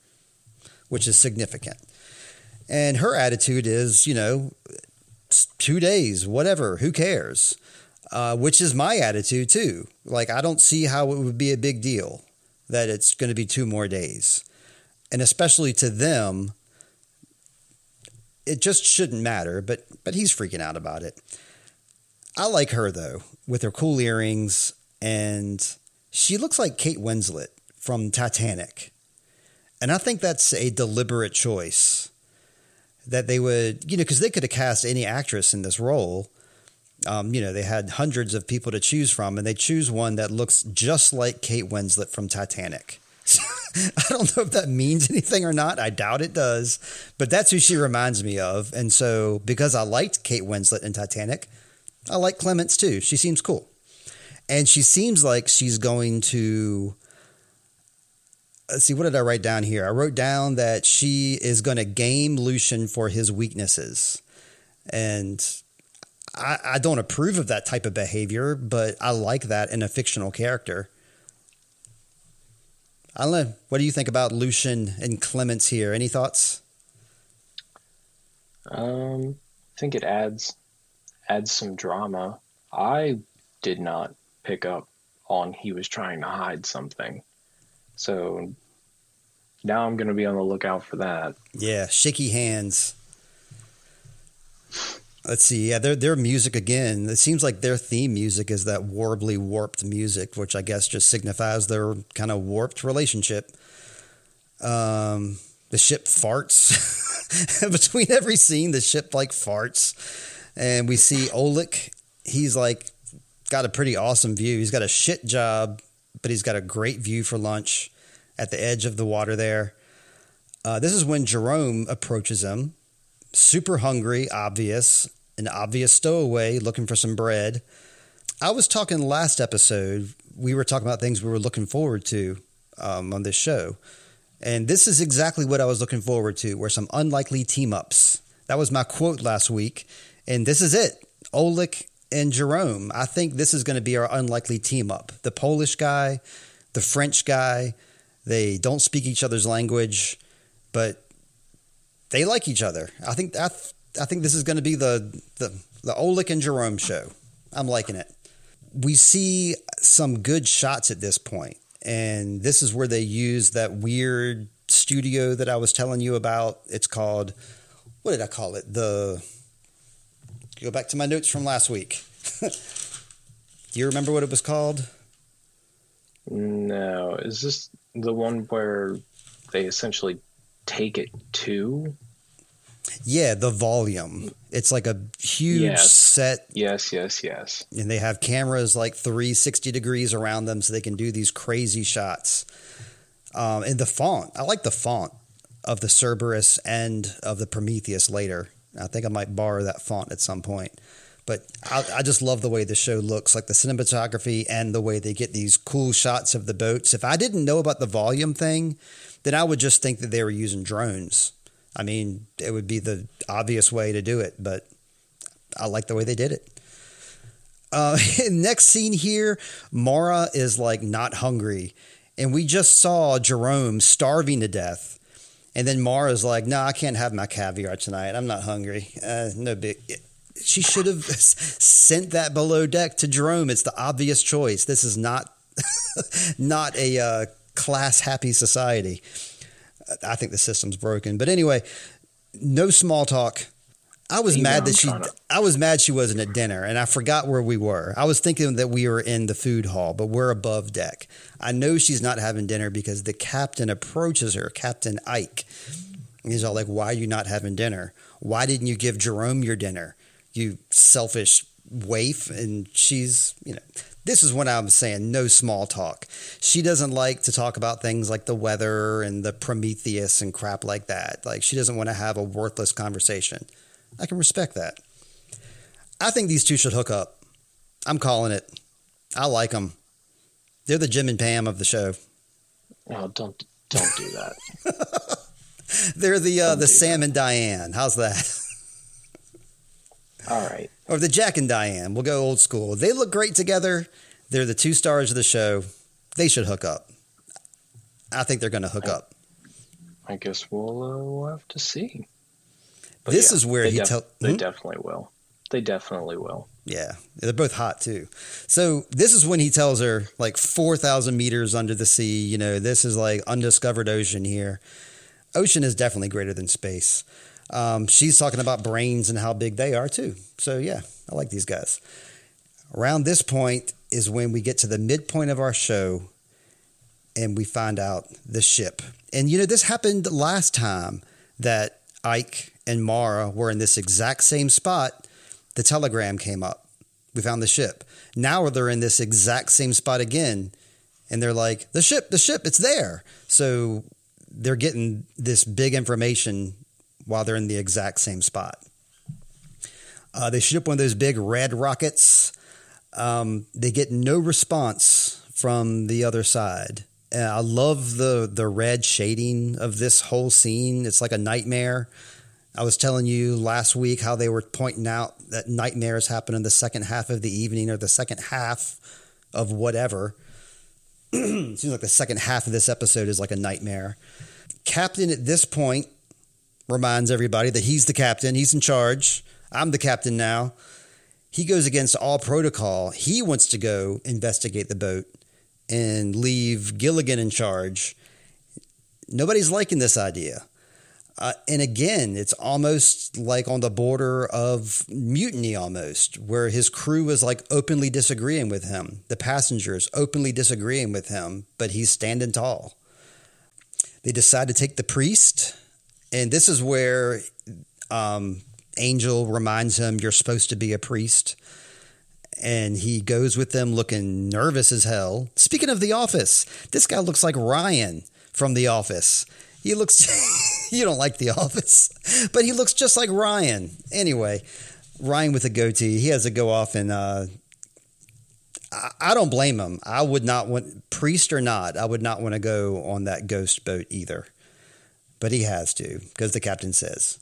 which is significant. And her attitude is, you know, two days, whatever, who cares? Uh, which is my attitude too. Like, I don't see how it would be a big deal that it's going to be two more days. And especially to them, it just shouldn't matter, but but he's freaking out about it. I like her though, with her cool earrings, and she looks like Kate Winslet from Titanic. And I think that's a deliberate choice that they would, you know, because they could have cast any actress in this role. Um, you know, they had hundreds of people to choose from, and they choose one that looks just like Kate Winslet from Titanic. I don't know if that means anything or not. I doubt it does, but that's who she reminds me of. And so, because I liked Kate Winslet in Titanic, I like Clémence too. She seems cool. And she seems like she's going to. Let's see, what did I write down here? I wrote down that she is going to game Lucien for his weaknesses. And I, I don't approve of that type of behavior, but I like that in a fictional character. I don't know. What do you think about Lucien and Clémence here? Any thoughts? Um, I think it adds adds some drama. I did not pick up on he was trying to hide something. So now I'm going to be on the lookout for that. Yeah, shaky hands. Let's see. Yeah, their their music again. It seems like their theme music is that warbly warped music, which I guess just signifies their kind of warped relationship. Um, the ship farts between every scene. The ship like farts, and we see Olek. He's like got a pretty awesome view. He's got a shit job, but he's got a great view for lunch at the edge of the water there. Uh, this is when Jerome approaches him super hungry, obvious, an obvious stowaway looking for some bread. I was talking last episode, we were talking about things we were looking forward to um, on this show. And this is exactly what I was looking forward to were some unlikely team ups. That was my quote last week. And this is it Olek and Jerome. I think this is going to be our unlikely team up. The Polish guy, the French guy, they don't speak each other's language, but they like each other. I think I, I think this is going to be the the the Olek and Jerome show. I'm liking it. We see some good shots at this point, and this is where they use that weird studio that I was telling you about. It's called what did I call it? The go back to my notes from last week. Do you remember what it was called? No, is this the one where they essentially take it to? Yeah, the volume. It's like a huge Yes. set, Yes, yes, yes. and they have cameras like 360 degrees around them so they can do these crazy shots. Um, and the font, I like the font of the Cerberus and of the Prometheus later. I think I might borrow that font at some point. But I, I just love the way the show looks, like the cinematography and the way they get these cool shots of the boats. If I didn't know about the volume thing, then I would just think that they were using drones. I mean, it would be the obvious way to do it, but I like the way they did it. Uh, next scene here, Maura is like not hungry, and we just saw Jerome starving to death, and then Maura's like, "No, I can't have my caviar tonight. I'm not hungry. Uh, no big." She should have sent that below deck to Jerome. It's the obvious choice. This is not not a uh, class happy society. I think the system's broken. But anyway, no small talk. I was mad that she. to- I was mad she wasn't at dinner, and I forgot where we were. I was thinking that we were in the food hall, but we're above deck. I know she's not having dinner because the captain approaches her, Captain Eyk. And he's all like, "Why are you not having dinner? Why didn't you give Jerome your dinner? You selfish waif." And she's, you know, this is what I'm saying. No small talk. She doesn't like to talk about things like the weather and the Prometheus and crap like that. Like she doesn't want to have a worthless conversation. I can respect that. I think these two should hook up. I'm calling it. I like them. They're the Jim and Pam of the show. Oh, don't don't do that. They're the uh, the Sam that. and Diane. How's that? All right. Or the Jack and Diane. We'll go old school. They look great together. They're the two stars of the show. They should hook up. I think they're going to hook I, up. I guess we'll, uh, we'll have to see. But this yeah, is where he def- tells. They hmm? definitely will. They definitely will. Yeah, they're both hot too. So this is when he tells her like four thousand meters under the sea. You know, this is like undiscovered ocean here. Ocean is definitely greater than space. Um, she's talking about brains and how big they are too. So yeah, I like these guys. Around this point is when we get to the midpoint of our show, and we find out the ship. And you know, this happened last time that Eyk and Maura were in this exact same spot. The telegram came up. We found the ship. Now they're in this exact same spot again. And they're like, the ship, the ship, it's there. So they're getting this big information while they're in the exact same spot. Uh, they shoot up one of those big red rockets. Um, they get no response from the other side. And I love the the red shading of this whole scene. It's like a nightmare. I was telling you last week how they were pointing out that nightmares happen in the second half of the evening or the second half of whatever. Seems like the second half of this episode is like a nightmare. Captain at this point reminds everybody that he's the captain, he's in charge. I'm the captain now. He goes against all protocol. He wants to go investigate the boat and leave Gilligan in charge. Nobody's liking this idea. Uh, and again, it's almost like on the border of mutiny, almost, where his crew is like openly disagreeing with him. The passengers openly disagreeing with him, but he's standing tall. They decide to take the priest, and this is where um, Angel reminds him, You're supposed to be a priest. And he goes with them looking nervous as hell. Speaking of The Office, this guy looks like Ryan from The Office. He looks, you don't like The Office, but he looks just like Ryan. Anyway, Ryan with a goatee, he has to go off and uh, I don't blame him. I would not want, priest or not, I would not want to go on that ghost boat either. But he has to because the captain says.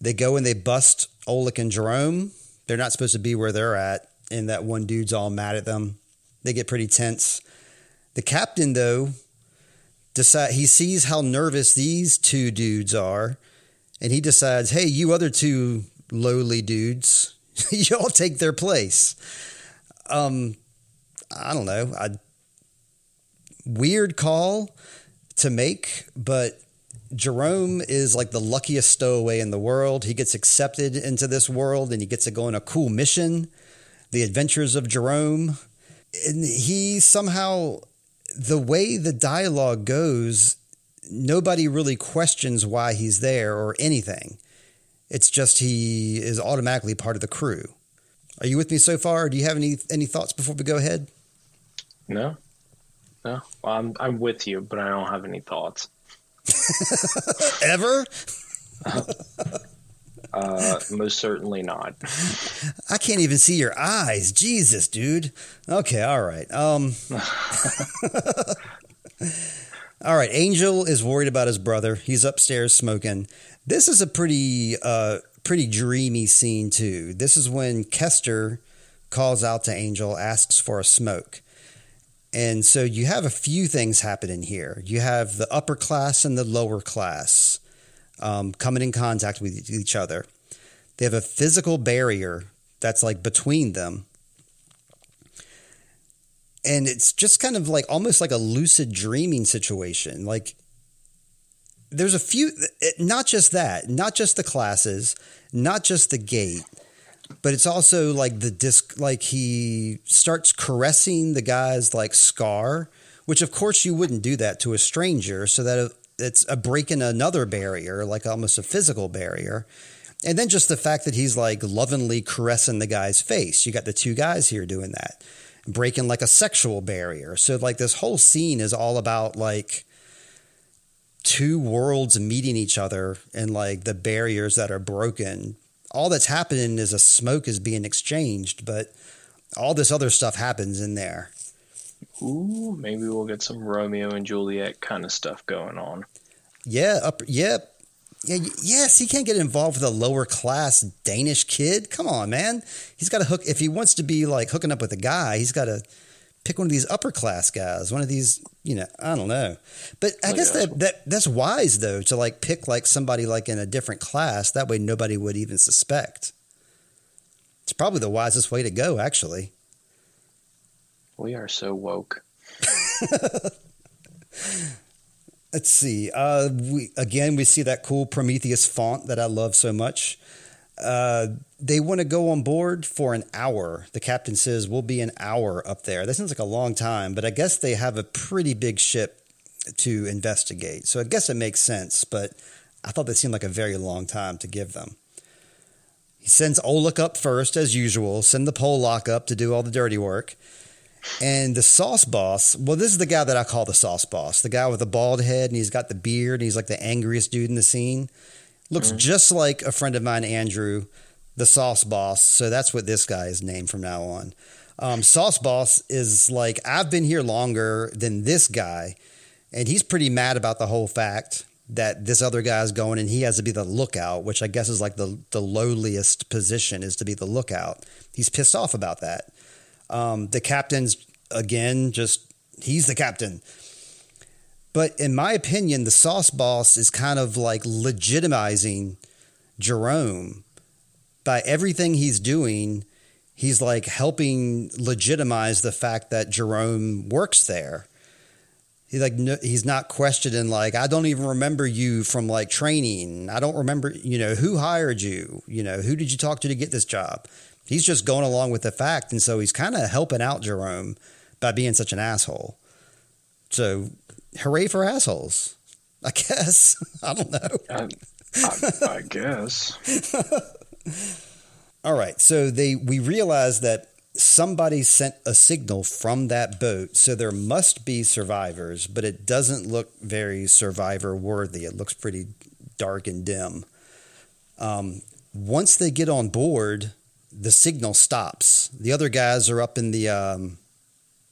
They go and they bust Olek and Jerome. They're not supposed to be where they're at, and that one dude's all mad at them. They get pretty tense. The captain, though, decide he sees how nervous these two dudes are, and he decides, "Hey, you other two lowly dudes, y'all take their place." Um, I don't know. I weird call to make, but Jerome is like the luckiest stowaway in the world. He gets accepted into this world and he gets to go on a cool mission, The Adventures of Jerome. And he somehow, the way the dialogue goes, nobody really questions why he's there or anything. It's just he is automatically part of the crew. Are you with me so far? do you have any any thoughts before we go ahead? No, no. Well, I'm I'm with you, but I don't have any thoughts. Ever? uh, most certainly not. I can't even see your eyes. Jesus, dude. Okay, all right. Um. all right. Angel is worried about his brother. He's upstairs smoking. This is a pretty uh, pretty dreamy scene too. This is when Kester calls out to Angel, asks for a smoke. And so you have a few things happening here. You have the upper class and the lower class um, coming in contact with each other. They have a physical barrier that's like between them. And it's just kind of like almost like a lucid dreaming situation. Like there's a few, not just that, not just the classes, not just the gate, but it's also like the disc, like he starts caressing the guy's like scar, which of course you wouldn't do that to a stranger. So that it's a breaking another barrier, like almost a physical barrier. And then just the fact that he's like lovingly caressing the guy's face. You got the two guys here doing that, breaking like a sexual barrier. So like this whole scene is all about like two worlds meeting each other and like the barriers that are broken all that's happening is a smoke is being exchanged, but all this other stuff happens in there. Ooh, maybe we'll get some Romeo and Juliet kind of stuff going on. Yeah, up, yeah, yeah, yes, he can't get involved with a lower class Danish kid. Come on, man. He's got to hook if he wants to be like hooking up with a guy. He's got to pick one of these upper class guys. One of these, you know, I don't know. But I, guess that, that that's wise though to like pick like somebody like in a different class. That way, nobody would even suspect. It's probably the wisest way to go, actually. We are so woke. Let's see. Uh, we again we see that cool Prometheus font that I love so much. Uh, they want to go on board for an hour. The captain says we'll be an hour up there. That sounds like a long time, but I guess they have a pretty big ship to investigate. So I guess it makes sense. But I thought that seemed like a very long time to give them. He sends Olek up first, as usual. Send the Pollock up to do all the dirty work. And the sauce boss, well, this is the guy that I call the sauce boss, the guy with the bald head and he's got the beard and he's like the angriest dude in the scene. Looks mm-hmm. just like a friend of mine, Andrew, the sauce boss. So that's what this guy is named from now on. Um, sauce boss is like, I've been here longer than this guy. And he's pretty mad about the whole fact that this other guy is going and he has to be the lookout, which I guess is like the, the lowliest position is to be the lookout. He's pissed off about that. Um, the captain's again just he's the captain. But in my opinion, the sauce boss is kind of like legitimizing Jerome by everything he's doing. He's like helping legitimize the fact that Jerome works there. He's like no, he's not questioning like I don't even remember you from like training. I don't remember you know who hired you. You know who did you talk to to get this job he's just going along with the fact. And so he's kind of helping out Jerome by being such an asshole. So hooray for assholes, I guess. I don't know. I, I, I guess. All right. So they we realize that somebody sent a signal from that boat. So there must be survivors, but it doesn't look very survivor worthy. It looks pretty dark and dim. Um, once they get on board, the signal stops. The other guys are up in the um,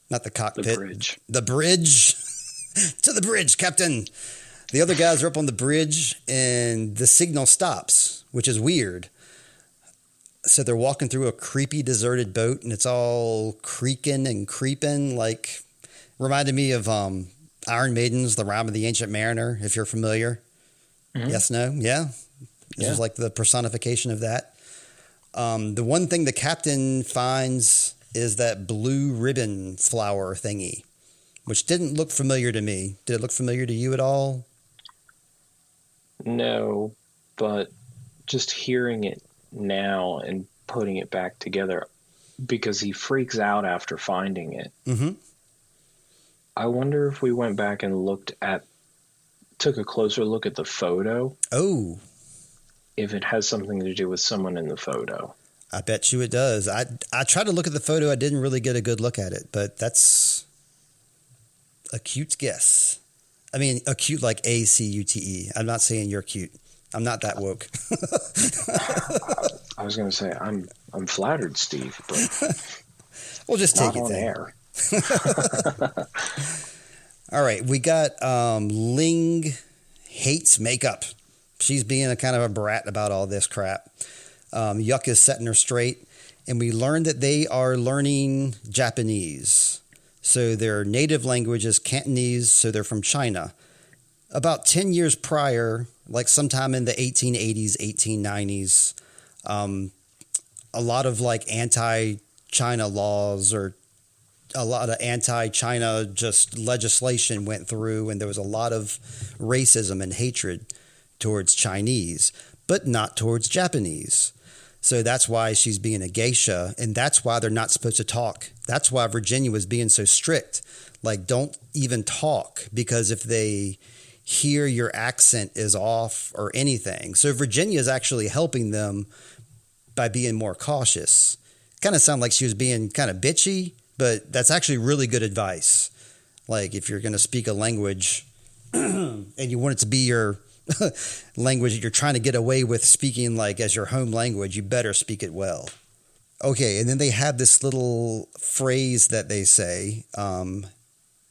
not the cockpit, the bridge, the bridge to the bridge, Captain. The other guys are up on the bridge, and the signal stops, which is weird. So they're walking through a creepy, deserted boat, and it's all creaking and creeping, like reminded me of um, Iron Maiden's "The Rime of the Ancient Mariner." If you're familiar, mm-hmm. yes, no, yeah. This yeah. was like the personification of that. Um, the one thing the captain finds is that blue ribbon flower thingy, which didn't look familiar to me. Did it look familiar to you at all? No, but just hearing it now and putting it back together because he freaks out after finding it. Mm-hmm. I wonder if we went back and looked at, took a closer look at the photo. Oh, if it has something to do with someone in the photo. I bet you it does. I I tried to look at the photo. I didn't really get a good look at it, but that's a cute guess. I mean, a cute like A C U T E. I'm not saying you're cute. I'm not that woke. I was going to say I'm I'm flattered, Steve, but we'll just take it there. All right, we got um, Ling hates makeup she's being a kind of a brat about all this crap. Um, Yuk is setting her straight, and we learn that they are learning Japanese. So their native language is Cantonese, so they're from China. About 10 years prior, like sometime in the 1880s, 1890s, um, a lot of like anti China laws or a lot of anti China just legislation went through, and there was a lot of racism and hatred towards Chinese, but not towards Japanese. So that's why she's being a geisha, and that's why they're not supposed to talk. That's why Virginia was being so strict. Like, don't even talk because if they hear your accent is off or anything. So Virginia is actually helping them by being more cautious. Kind of sound like she was being kind of bitchy, but that's actually really good advice. Like if you're going to speak a language and you want it to be your language that you're trying to get away with speaking like as your home language, you better speak it well. Okay, and then they have this little phrase that they say um,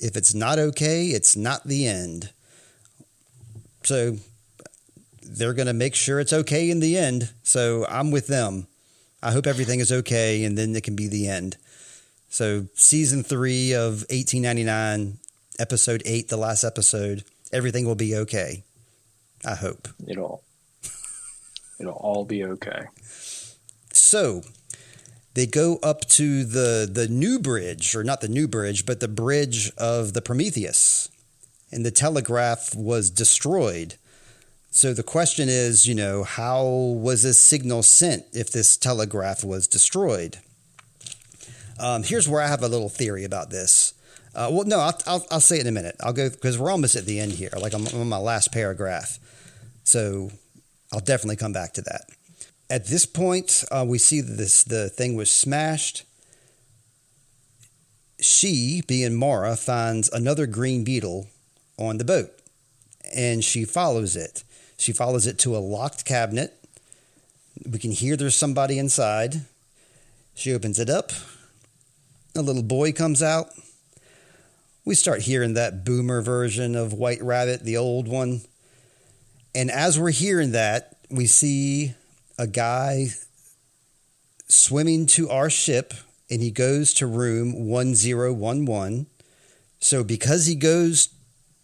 if it's not okay, it's not the end. So they're going to make sure it's okay in the end. So I'm with them. I hope everything is okay and then it can be the end. So, season three of 1899, episode eight, the last episode, everything will be okay. I hope. It'll, it'll all be okay. So, they go up to the the new bridge, or not the new bridge, but the bridge of the Prometheus, and the telegraph was destroyed. So the question is, you know, how was this signal sent if this telegraph was destroyed? Um, here's where I have a little theory about this. Uh, well, no, I'll, I'll, I'll, say it in a minute. I'll go because we're almost at the end here. Like I'm, on my last paragraph, so I'll definitely come back to that. At this point, uh, we see that this the thing was smashed. She, being Maura, finds another green beetle on the boat, and she follows it. She follows it to a locked cabinet. We can hear there's somebody inside. She opens it up. A little boy comes out. We start hearing that boomer version of White Rabbit, the old one. And as we're hearing that, we see a guy swimming to our ship and he goes to room 1011. So because he goes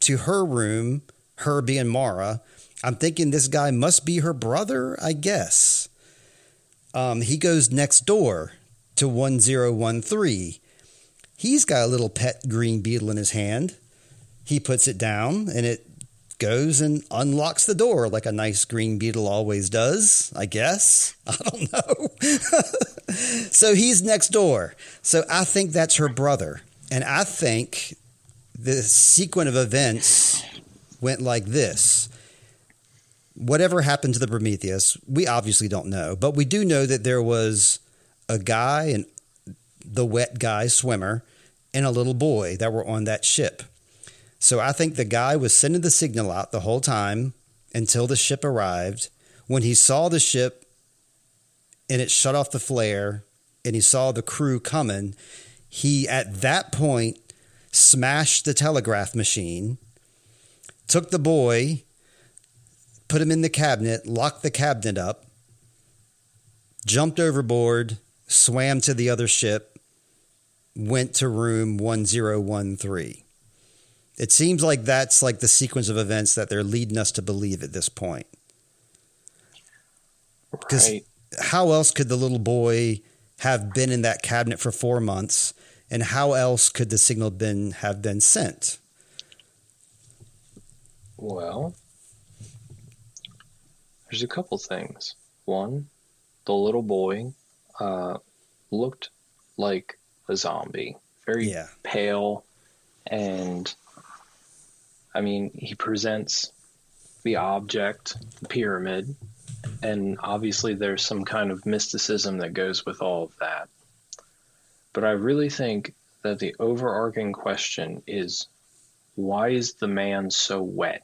to her room, her being Maura, I'm thinking this guy must be her brother, I guess. Um, he goes next door to 1013. He's got a little pet green beetle in his hand. He puts it down and it goes and unlocks the door like a nice green beetle always does, I guess. I don't know. so he's next door. So I think that's her brother. And I think the sequence of events went like this whatever happened to the Prometheus, we obviously don't know, but we do know that there was a guy and the wet guy swimmer and a little boy that were on that ship. So I think the guy was sending the signal out the whole time until the ship arrived. When he saw the ship and it shut off the flare and he saw the crew coming, he at that point smashed the telegraph machine, took the boy put him in the cabinet, locked the cabinet up, jumped overboard, swam to the other ship, went to room 1013. It seems like that's like the sequence of events that they're leading us to believe at this point. Because right. how else could the little boy have been in that cabinet for four months? And how else could the signal been have been sent? Well, there's a couple things. One, the little boy uh, looked like a zombie, very yeah. pale, and I mean, he presents the object, the pyramid, and obviously there's some kind of mysticism that goes with all of that. But I really think that the overarching question is why is the man so wet?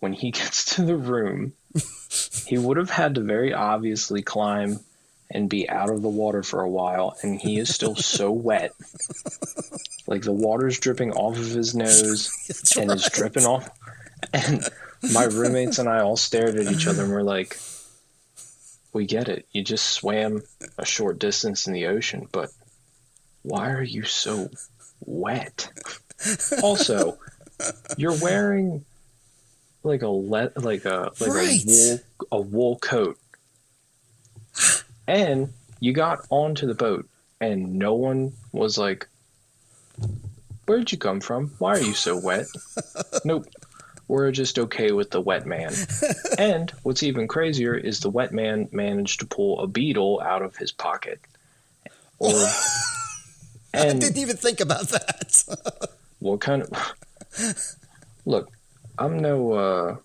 when he gets to the room, he would have had to very obviously climb and be out of the water for a while, and he is still so wet. Like the water's dripping off of his nose That's and right. it's dripping off. And my roommates and I all stared at each other and we're like, we get it. You just swam a short distance in the ocean, but why are you so wet? Also, you're wearing like a le- like a like right. a wool a wool coat. and you got onto the boat and no one was like Where'd you come from? Why are you so wet? nope. We're just okay with the wet man. and what's even crazier is the wet man managed to pull a beetle out of his pocket. Or and I didn't even think about that. what kind of Look, I'm no uh,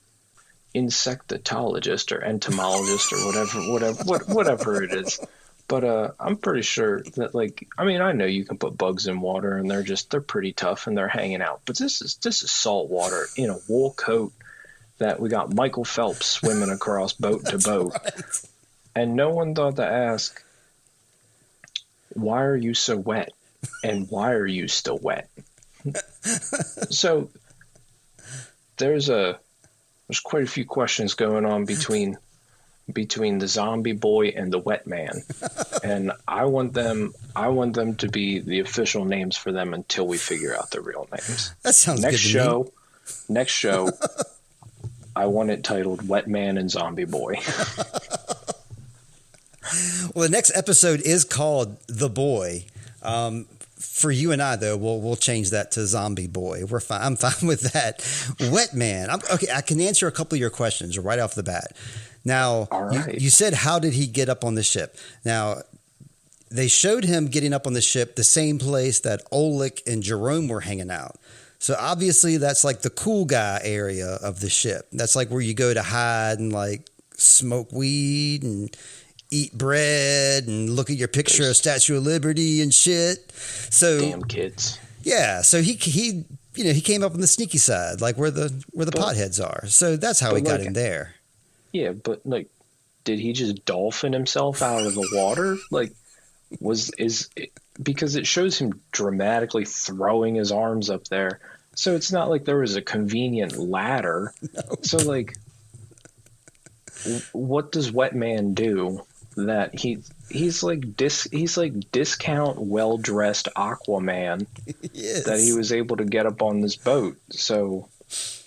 insectologist or entomologist or whatever, whatever, what, whatever it is. But uh, I'm pretty sure that, like, I mean, I know you can put bugs in water and they're just they're pretty tough and they're hanging out. But this is this is salt water in a wool coat that we got Michael Phelps swimming across boat to boat, Right. and no one thought to ask, "Why are you so wet?" and "Why are you still wet?" so there's a there's quite a few questions going on between between the zombie boy and the wet man and i want them i want them to be the official names for them until we figure out their real names That sounds next good to me. show next show i want it titled wet man and zombie boy Well, the next episode is called "The Boy." Um, for you and I, though, we'll we'll change that to "Zombie Boy." We're fine. I'm fine with that. Wet Man. I'm, okay, I can answer a couple of your questions right off the bat. Now, All you- you, said how did he get up on the ship? Now, they showed him getting up on the ship the same place that Olek and Jerome were hanging out. So obviously, that's like the cool guy area of the ship. That's like where you go to hide and like smoke weed and eat bread and look at your picture of Statue of Liberty and shit. So damn kids yeah, so he he you know he came up on the sneaky side, like where the where the But- potheads are. So that's how he got like- in there. Yeah but like did he just dolphin himself out of the water like was is because it shows him dramatically throwing his arms up there so it's not like there was a convenient ladder so like what does wet man do that he he's like dis he's like discount well dressed aquaman yes. that he was able to get up on this boat. So,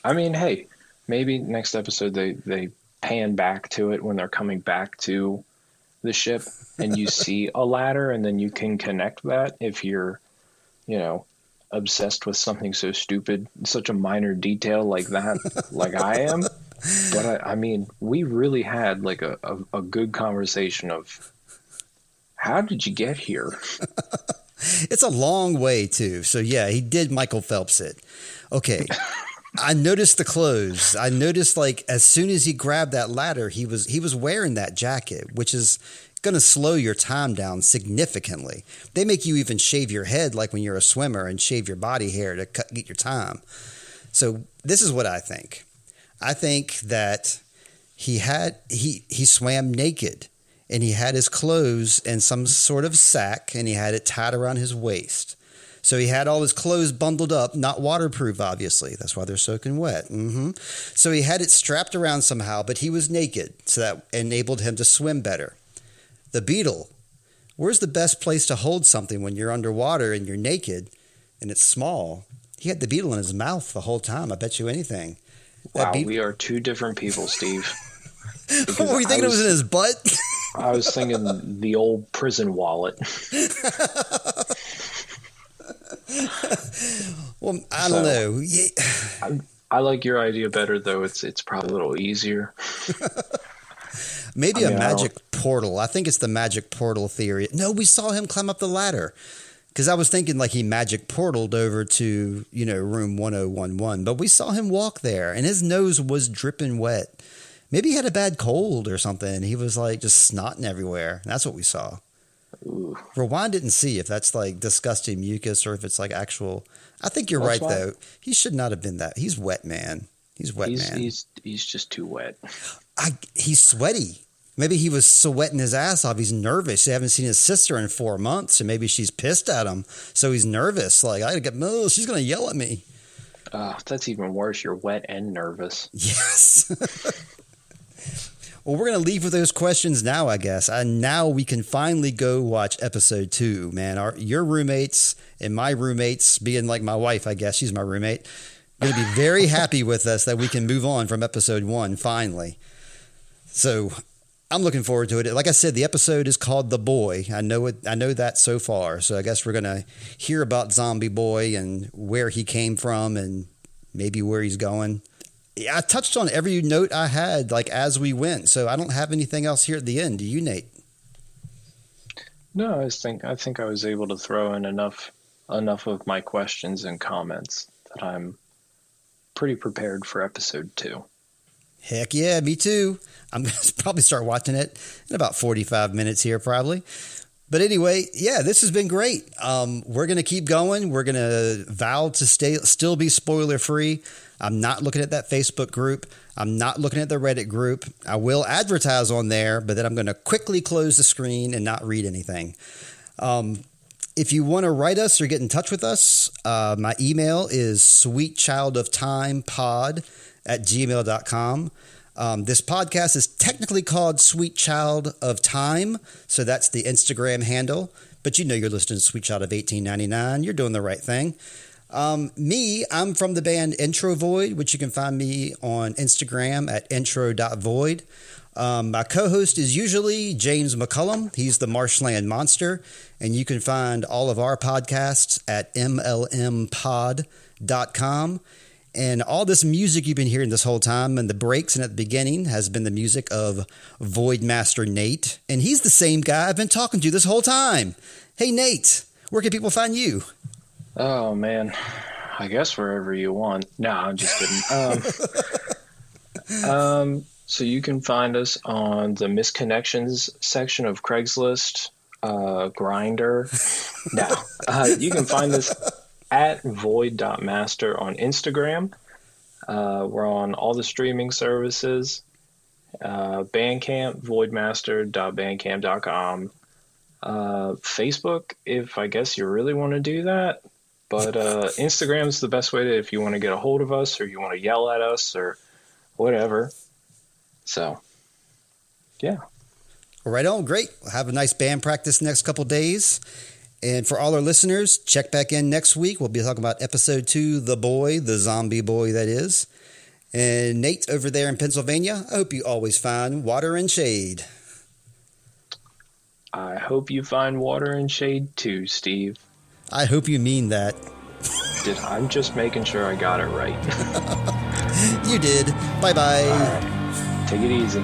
I mean, hey, maybe next episode they they pan back to it when they're coming back to the ship, and you see a ladder, and then you can connect that if you're, you know, obsessed with something so stupid, such a minor detail like that, like I am. But I, I mean, we really had like a, a, a good conversation of how did you get here? It's a long way too. So yeah, he did Michael Phelps it. Okay. I noticed the clothes. I noticed like as soon as he grabbed that ladder, he was he was wearing that jacket, which is going to slow your time down significantly. They make you even shave your head like when you're a swimmer and shave your body hair to cut, get your time. So this is what I think. I think that he had he he swam naked and he had his clothes in some sort of sack and he had it tied around his waist. So he had all his clothes bundled up, not waterproof, obviously. That's why they're soaking wet. hmm So he had it strapped around somehow, but he was naked, so that enabled him to swim better. The beetle. Where's the best place to hold something when you're underwater and you're naked and it's small? He had the beetle in his mouth the whole time. I bet you anything. That Wow, beet- we are two different people, Steve. What were you thinking it was was- in his butt? I was thinking the old prison wallet. well, I don't So- know. Yeah. I like your idea better, though. It's it's probably a little easier. Maybe I a mean, I don't- magic portal. I think it's the magic portal theory. No, we saw him climb up the ladder. Because I was thinking like he magic portaled over to, you know, room 1011. But we saw him walk there and his nose was dripping wet. Maybe he had a bad cold or something. He was like just snotting everywhere. That's what we saw. Ooh, Rewind didn't see if that's like disgusting mucus or if it's like actual. I think you're That's right, why- though. He should not have been that. He's wet, man. He's wet, he's man. he's he's just too wet. I, he's sweaty. Maybe he was sweating his ass off. He's nervous. They haven't seen his sister in four months, and maybe she's pissed at him. So he's nervous. Like I get, oh, she's gonna yell at me. Uh, that's even worse. You're wet and nervous. Yes. well, we're gonna leave with those questions now, I guess. And now we can finally go watch episode two. Man, our your roommates and my roommates, being like my wife, I guess she's my roommate, going to be very happy with us that we can move on from episode one finally. So I'm looking forward to it. Like I said, the episode is called "The Boy." I know it. I know that so far. So I guess we're gonna hear about Zombie Boy and where he came from and maybe where he's going. Yeah, I touched on every note I had like as we went, so I don't have anything else here at the end. Do you, Nate? No, I think I think I was able to throw in enough enough of my questions and comments that I'm pretty prepared for episode two. Heck yeah, me too. I'm going to probably start watching it in about 45 minutes here, probably. But anyway, yeah, this has been great. Um, we're going to keep going. We're going to vow to stay, still be spoiler free. I'm not looking at that Facebook group. I'm not looking at the Reddit group. I will advertise on there, but then I'm going to quickly close the screen and not read anything. Um, if you want to write us or get in touch with us, uh, my email is sweetchildoftimepod at gmail.com. Um, this podcast is technically called Sweet Child of Time, so that's the Instagram handle. But you know you're listening to Sweet Child of 1899. You're doing the right thing. Um, me, I'm from the band Introvoid, which you can find me on Instagram at intro.void. Um, my co host is usually James McCollum. He's the Marsh Land Monster. And you can find all of our podcasts at mlmpod.com. And all this music you've been hearing this whole time and the breaks and at the beginning has been the music of Voidmaster Nate. And he's the same guy I've been talking to this whole time. Hey, Nate, where can people find you? Oh, man. I guess wherever you want. No, I'm just kidding. Um, um, so you can find us on the misconnections section of Craigslist, uh, Grindr. no, uh, you can find us at void.master on Instagram. Uh, we're on all the streaming services. Uh, Bandcamp, voidmaster.bandcamp.com. Uh, Facebook, if I guess you really want to do that. But uh, is the best way to, if you want to get a hold of us or you want to yell at us or whatever. So, yeah. right on. Great. We'll have a nice band practice next couple days. And for all our listeners, check back in next week. We'll be talking about episode two, The Boy, the zombie boy that is. And Nate over there in Pennsylvania, I hope you always find water and shade. I hope you find water and shade too, Steve. I hope you mean that. Did I'm just making sure I got it right. you did. Bye bye. Right. Take it easy.